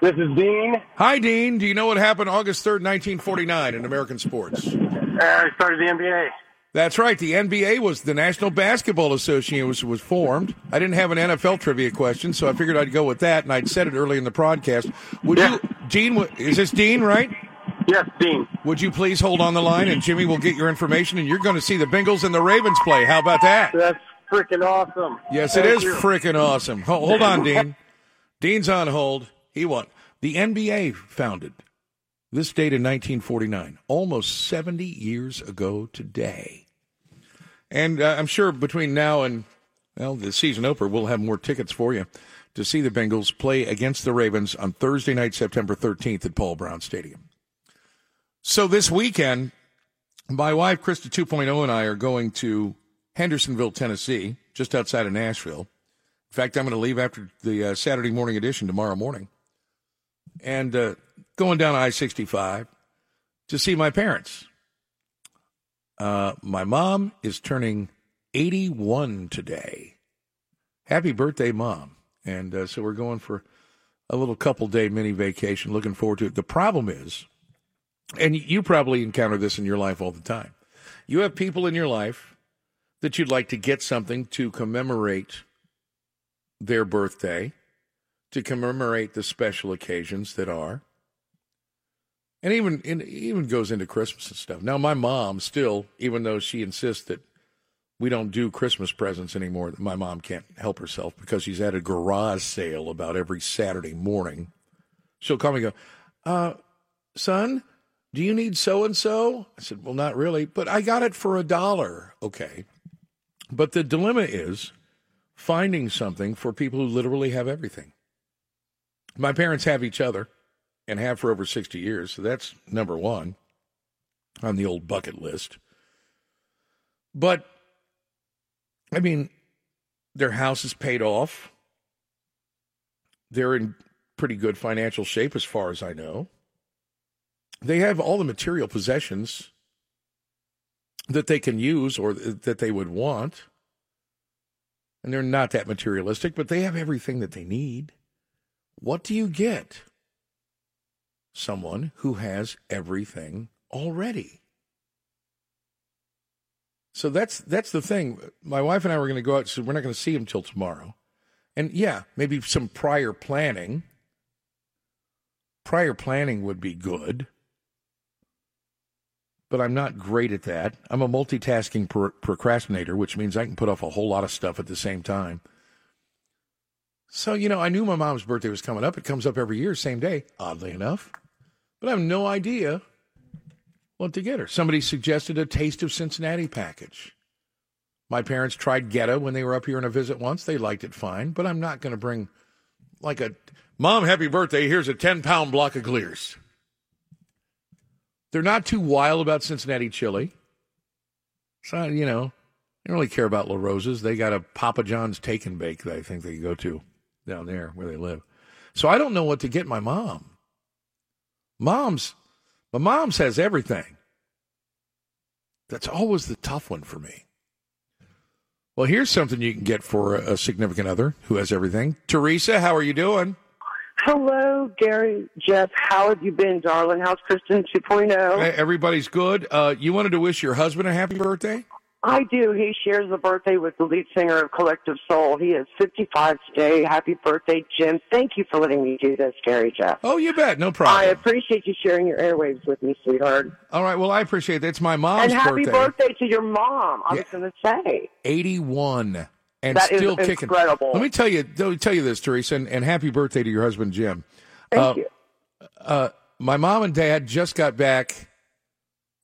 This is Dean. Hi, Dean. Do you know what happened August 3rd, 1949 in American sports? Uh, I started the NBA. That's right. The NBA was the National Basketball Association was, was formed. I didn't have an NFL trivia question, so I figured I'd go with that, and I'd said it early in the broadcast. Would you, Dean? Is this Dean, right? Yes, Dean. Would you please hold on the line, and Jimmy will get your information, and you're going to see the Bengals and the Ravens play. How about that? That's freaking awesome. Yes, Thank it is freaking awesome. Hold on, Dean. Dean's on hold. He won. The NBA founded this date in 1949, almost 70 years ago today. And uh, I'm sure between now and well, the season opener, we'll have more tickets for you to see the Bengals play against the Ravens on Thursday night, September 13th at Paul Brown Stadium. So this weekend, my wife, Krista 2.0, and I are going to Hendersonville, Tennessee, just outside of Nashville. In fact, I'm going to leave after the uh, Saturday morning edition tomorrow morning and uh, going down I 65 to see my parents. Uh, my mom is turning 81 today. Happy birthday, mom. And uh, so we're going for a little couple day mini vacation. Looking forward to it. The problem is, and you probably encounter this in your life all the time, you have people in your life that you'd like to get something to commemorate their birthday, to commemorate the special occasions that are. And even it even goes into Christmas and stuff. Now, my mom still, even though she insists that we don't do Christmas presents anymore, my mom can't help herself because she's at a garage sale about every Saturday morning. She'll call me and go, uh, son, do you need so and so? I said, well, not really, but I got it for a dollar. Okay. But the dilemma is finding something for people who literally have everything. My parents have each other and have for over 60 years. So that's number one on the old bucket list. But, I mean, their house is paid off. They're in pretty good financial shape, as far as I know. They have all the material possessions that they can use or that they would want. And they're not that materialistic, but they have everything that they need. What do you get? Someone who has everything already. So that's that's the thing. My wife and I were going to go out. So we're not going to see him till tomorrow. And yeah, maybe some prior planning. Prior planning would be good, but I'm not great at that. I'm a multitasking pro- procrastinator, which means I can put off a whole lot of stuff at the same time. So, you know, I knew my mom's birthday was coming up. It comes up every year, same day, oddly enough. But I have no idea what to get her. Somebody suggested a Taste of Cincinnati package. My parents tried Goetta when they were up here on a visit once. They liked it fine, but I'm not going to bring like a mom, happy birthday. Here's a 10 pound block of Glier's. They're not too wild about Cincinnati chili. So, you know, they don't really care about La Rosa's. They got a Papa John's take and bake that I think they go to down there where they live. So I don't know what to get my mom. Mom's, my mom says everything. That's always the tough one for me. Well, here's something you can get for a, a significant other who has everything. Teresa, how are you doing? Hello, Gary, Jeff. How have you been, darling? How's Kristen 2.0? Hey, Everybody's good. Uh, you wanted to wish your husband a happy birthday? I do. He shares a birthday with the lead singer of Collective Soul. He is 55 today. Happy birthday, Jim. Thank you for letting me do this, Gary, Jeff. Oh, you bet. No problem. I appreciate you sharing your airwaves with me, sweetheart. All right. Well, I appreciate it. It's my mom's birthday. and happy birthday. birthday to your mom. I was going to say. 81 and That is still kicking. incredible. Let me tell you, let me tell you this, Teresa, and, and happy birthday to your husband, Jim. Thank Uh, you. Uh, my mom and dad just got back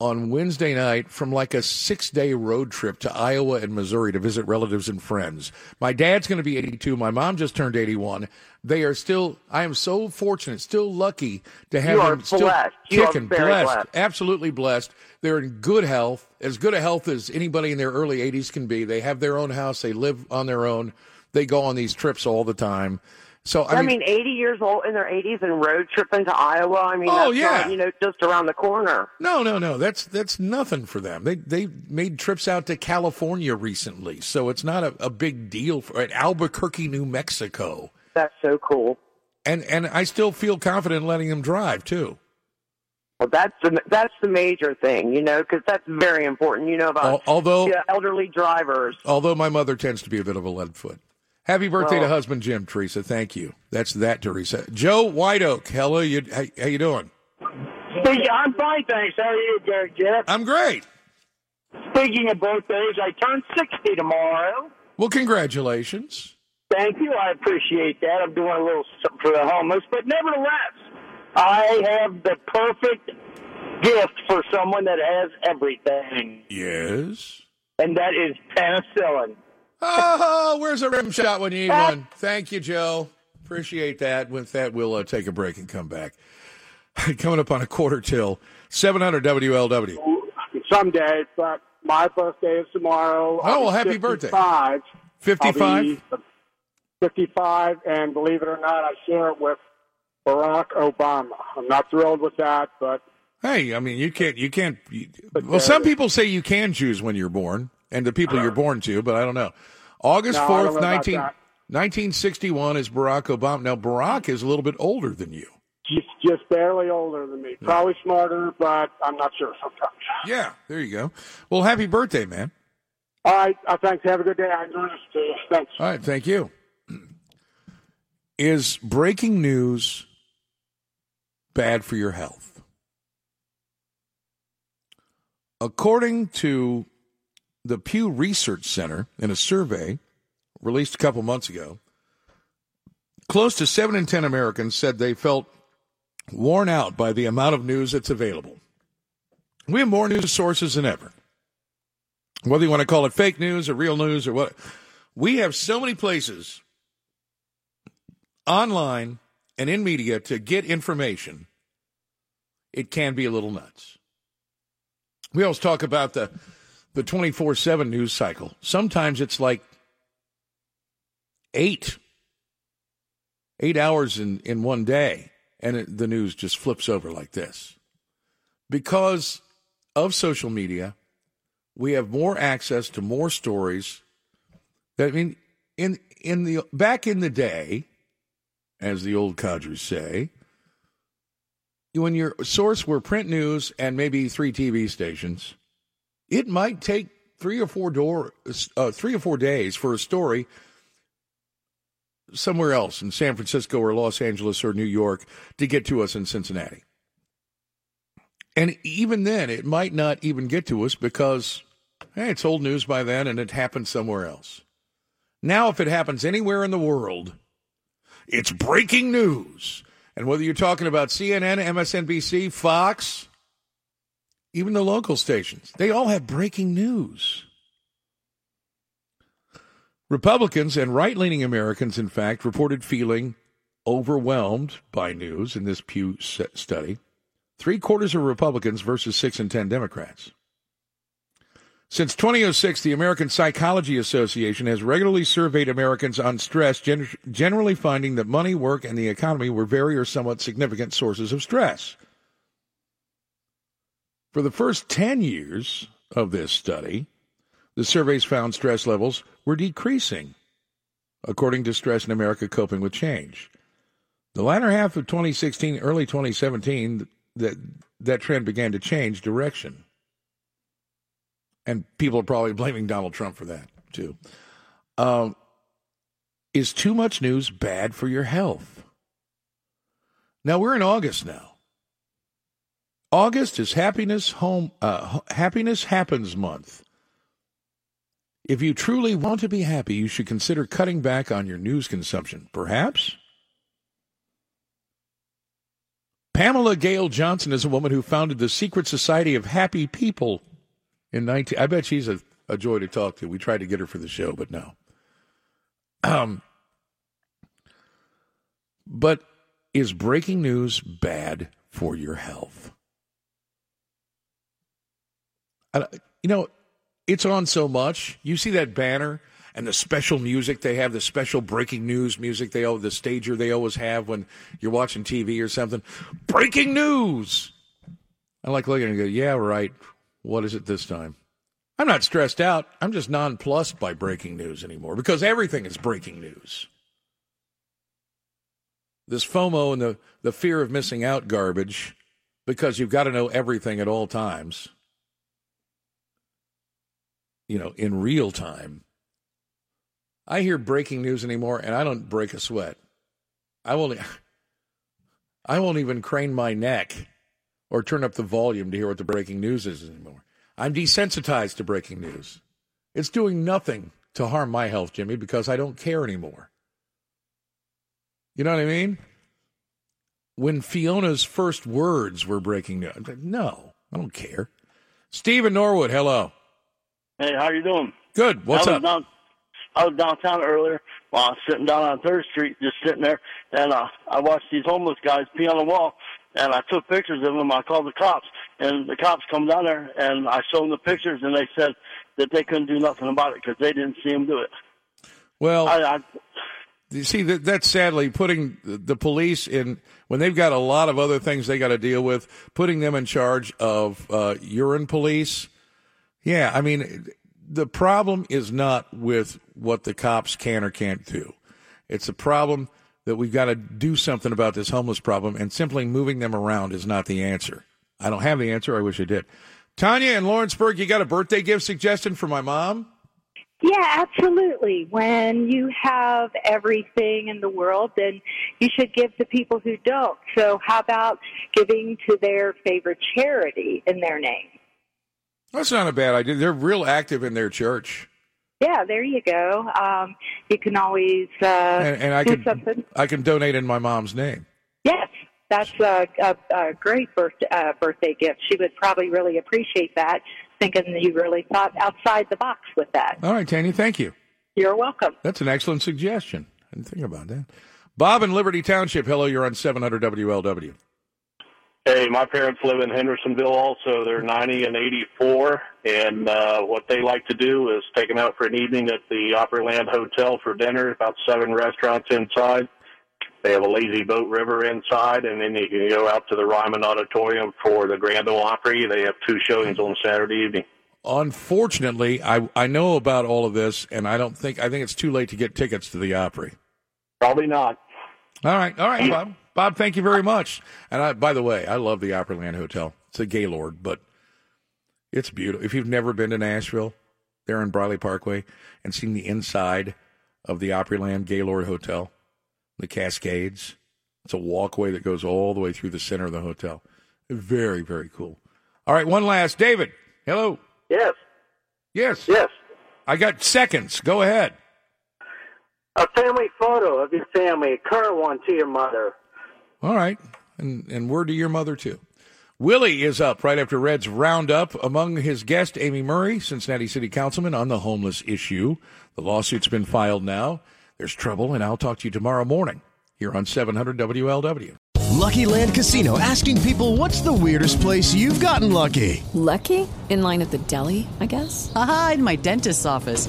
on Wednesday night from like a six day road trip to Iowa and Missouri to visit relatives and friends. My dad's going to be 82. My mom just turned 81. They are still, I am so fortunate, still lucky to have You them still blessed. You are kicking. very blessed. Absolutely blessed. They're in good health, as good a health as anybody in their early 80s can be. They have their own house. They live on their own. They go on these trips all the time. So, I, mean, 80 years old in their 80s and road tripping to Iowa. I mean, Oh, that's yeah. not, you know, just around the corner. No, no, no. That's that's nothing for them. They they made trips out to California recently, so it's not a, a big deal for at Albuquerque, New Mexico. That's so cool. And and I still feel confident letting them drive too. Well, that's the that's the major thing, you know, because that's very important. You know about Al- although- the elderly drivers. Although my mother tends to be a bit of a lead foot. Happy birthday to husband Jim, Teresa. Thank you. That's that, Teresa. Joe White Oak. Hello, you. How, how you doing? Speaking, I'm fine, thanks. How are you, Gary Jeff? I'm great. Speaking of birthdays, I turn 60 tomorrow. Well, congratulations. Thank you. I appreciate that. I'm doing a little something for the homeless, but nevertheless, I have the perfect gift for someone that has everything, Yes. and that is penicillin. Oh, where's a rim shot when you need one? Thank you, Joe. Appreciate that. With that, we'll uh, take a break and come back. Coming up on a quarter till 700 WLW. someday, but my birthday is tomorrow. Oh, well, I'm happy birthday. 55. 55? 55, and believe it or not, I share it with Barack Obama. I'm not thrilled with that, but Hey, I mean, you can't, you can't. You, well, some people say you can choose when you're born and the people you're born to, but I don't know. August No, 4th, know 19, 1961 is Barack Obama. Now, Barack is a little bit older than you. he's just barely older than me. Probably smarter, but I'm not sure sometimes. Yeah, there you go. Well, happy birthday, man. All right, uh, thanks. Have a good day. I enjoyed this too. Thanks. All right, thank you. Is breaking news bad for your health? According to the Pew Research Center in a survey released a couple months ago, close to 7 in 10 Americans said they felt worn out by the amount of news that's available. We have more news sources than ever. Whether you want to call it fake news or real news or what, we have so many places online and in media to get information, it can be a little nuts. We always talk about the the 24/7 news cycle. Sometimes it's like 8 8 hours in in one day and it, the news just flips over like this. Because of social media, we have more access to more stories. That I mean in in the back in the day, as the old codgers say, when your source were print news and maybe three TV stations, it might take three or four door, uh, three or four days for a story somewhere else in San Francisco or Los Angeles or New York to get to us in Cincinnati. And even then, it might not even get to us because hey, it's old news by then and it happened somewhere else. Now, if it happens anywhere in the world, it's breaking news. And whether you're talking about CNN, MSNBC, Fox, even the local stations, they all have breaking news. Republicans and right leaning Americans, in fact, reported feeling overwhelmed by news in this Pew study. Three quarters of Republicans versus six and 10 Democrats. Since 2006, the American Psychology Association has regularly surveyed Americans on stress, gen- generally finding that money, work, and the economy were very or somewhat significant sources of stress. For the first 10 years of this study, the surveys found stress levels were decreasing, according to Stress in America Coping with Change. The latter half of 2016, early 2017, that, that trend began to change direction. And people are probably blaming Donald Trump for that, too. Um, is too much news bad for your health? Now, we're in August now. August is happiness home uh, happiness happens month. If you truly want to be happy, you should consider cutting back on your news consumption. Perhaps Pamela Gail Johnson is a woman who founded the Secret Society of Happy People in 19 I bet she's a, a joy to talk to. We tried to get her for the show, but no. Um but is breaking news bad for your health? You know, it's on so much. You see that banner and the special music they have, the special breaking news music they oh the stager they always have when you're watching TV or something. Breaking news. I like looking and go, yeah, right. What is it this time? I'm not stressed out. I'm just nonplussed by breaking news anymore because everything is breaking news. This FOMO and the, the fear of missing out garbage because you've got to know everything at all times you know, in real time. I hear breaking news anymore and I don't break a sweat. I won't I won't even crane my neck or turn up the volume to hear what the breaking news is anymore. I'm desensitized to breaking news. It's doing nothing to harm my health, Jimmy, because I don't care anymore. You know what I mean? When Fiona's first words were breaking news, no, I don't care. Stephen Norwood, hello. Hey, how you doing? Good. What's up? Down, I was downtown earlier while I was sitting down on Third Street, just sitting there, and uh, I watched these homeless guys pee on the wall, and I took pictures of them. I called the cops, and the cops come down there, and I showed them the pictures, and they said that they couldn't do nothing about it because they didn't see them do it. Well, I, I, You see, that, that's sadly putting the police in when they've got a lot of other things they got to deal with. Putting them in charge of uh, urine police. Yeah, I mean, the problem is not with what the cops can or can't do. It's a problem that we've got to do something about this homeless problem, and simply moving them around is not the answer. I don't have the answer. I wish I did. Tanya in Lawrenceburg, you got a birthday gift suggestion for my mom? Yeah, absolutely. When you have everything in the world, then you should give to people who don't. So, how about giving to their favorite charity in their name? That's not a bad idea. They're real active in their church. Yeah, there you go. Um, you can always uh, and, and I do can something. I can donate in my mom's name. Yes, that's a, a, a great birthday, uh, birthday gift. She would probably really appreciate that, thinking that you really thought outside the box with that. All right, Tanya, thank you. You're welcome. That's an excellent suggestion. I didn't think about that. Bob in Liberty Township. Hello, you're on 700 WLW. Hey, my parents live in Hendersonville also. They're 90 and 84. And uh, what they like to do is take them out for an evening at the Opryland Hotel for dinner, about seven restaurants inside. They have a lazy boat river inside, and then you can go out to the Ryman Auditorium for the Grand Ole Opry. They have two showings on Saturday evening. Unfortunately, I I know about all of this, and I don't think I think it's too late to get tickets to the Opry. Probably not. All right, all right, Bob. Bob, thank you very much. And I, by the way, I love the Opryland Hotel. It's a Gaylord, but it's beautiful. If you've never been to Nashville, there in Briley Parkway, and seen the inside of the Opryland Gaylord Hotel, the Cascades, it's a walkway that goes all the way through the center of the hotel. Very, very cool. All right, one last. David, hello. Yes. Yes. Yes. I got seconds. Go ahead. A family photo of your family, a current one to your mother. All right. And, and word to your mother, too. Willie is up right after Red's roundup. Among his guests, Amy Murray, Cincinnati City Councilman, on the homeless issue. The lawsuit's been filed now. There's trouble, and I'll talk to you tomorrow morning here on 700 WLW. Lucky Land Casino asking people what's the weirdest place you've gotten lucky? Lucky? In line at the deli, I guess? Aha, in my dentist's office.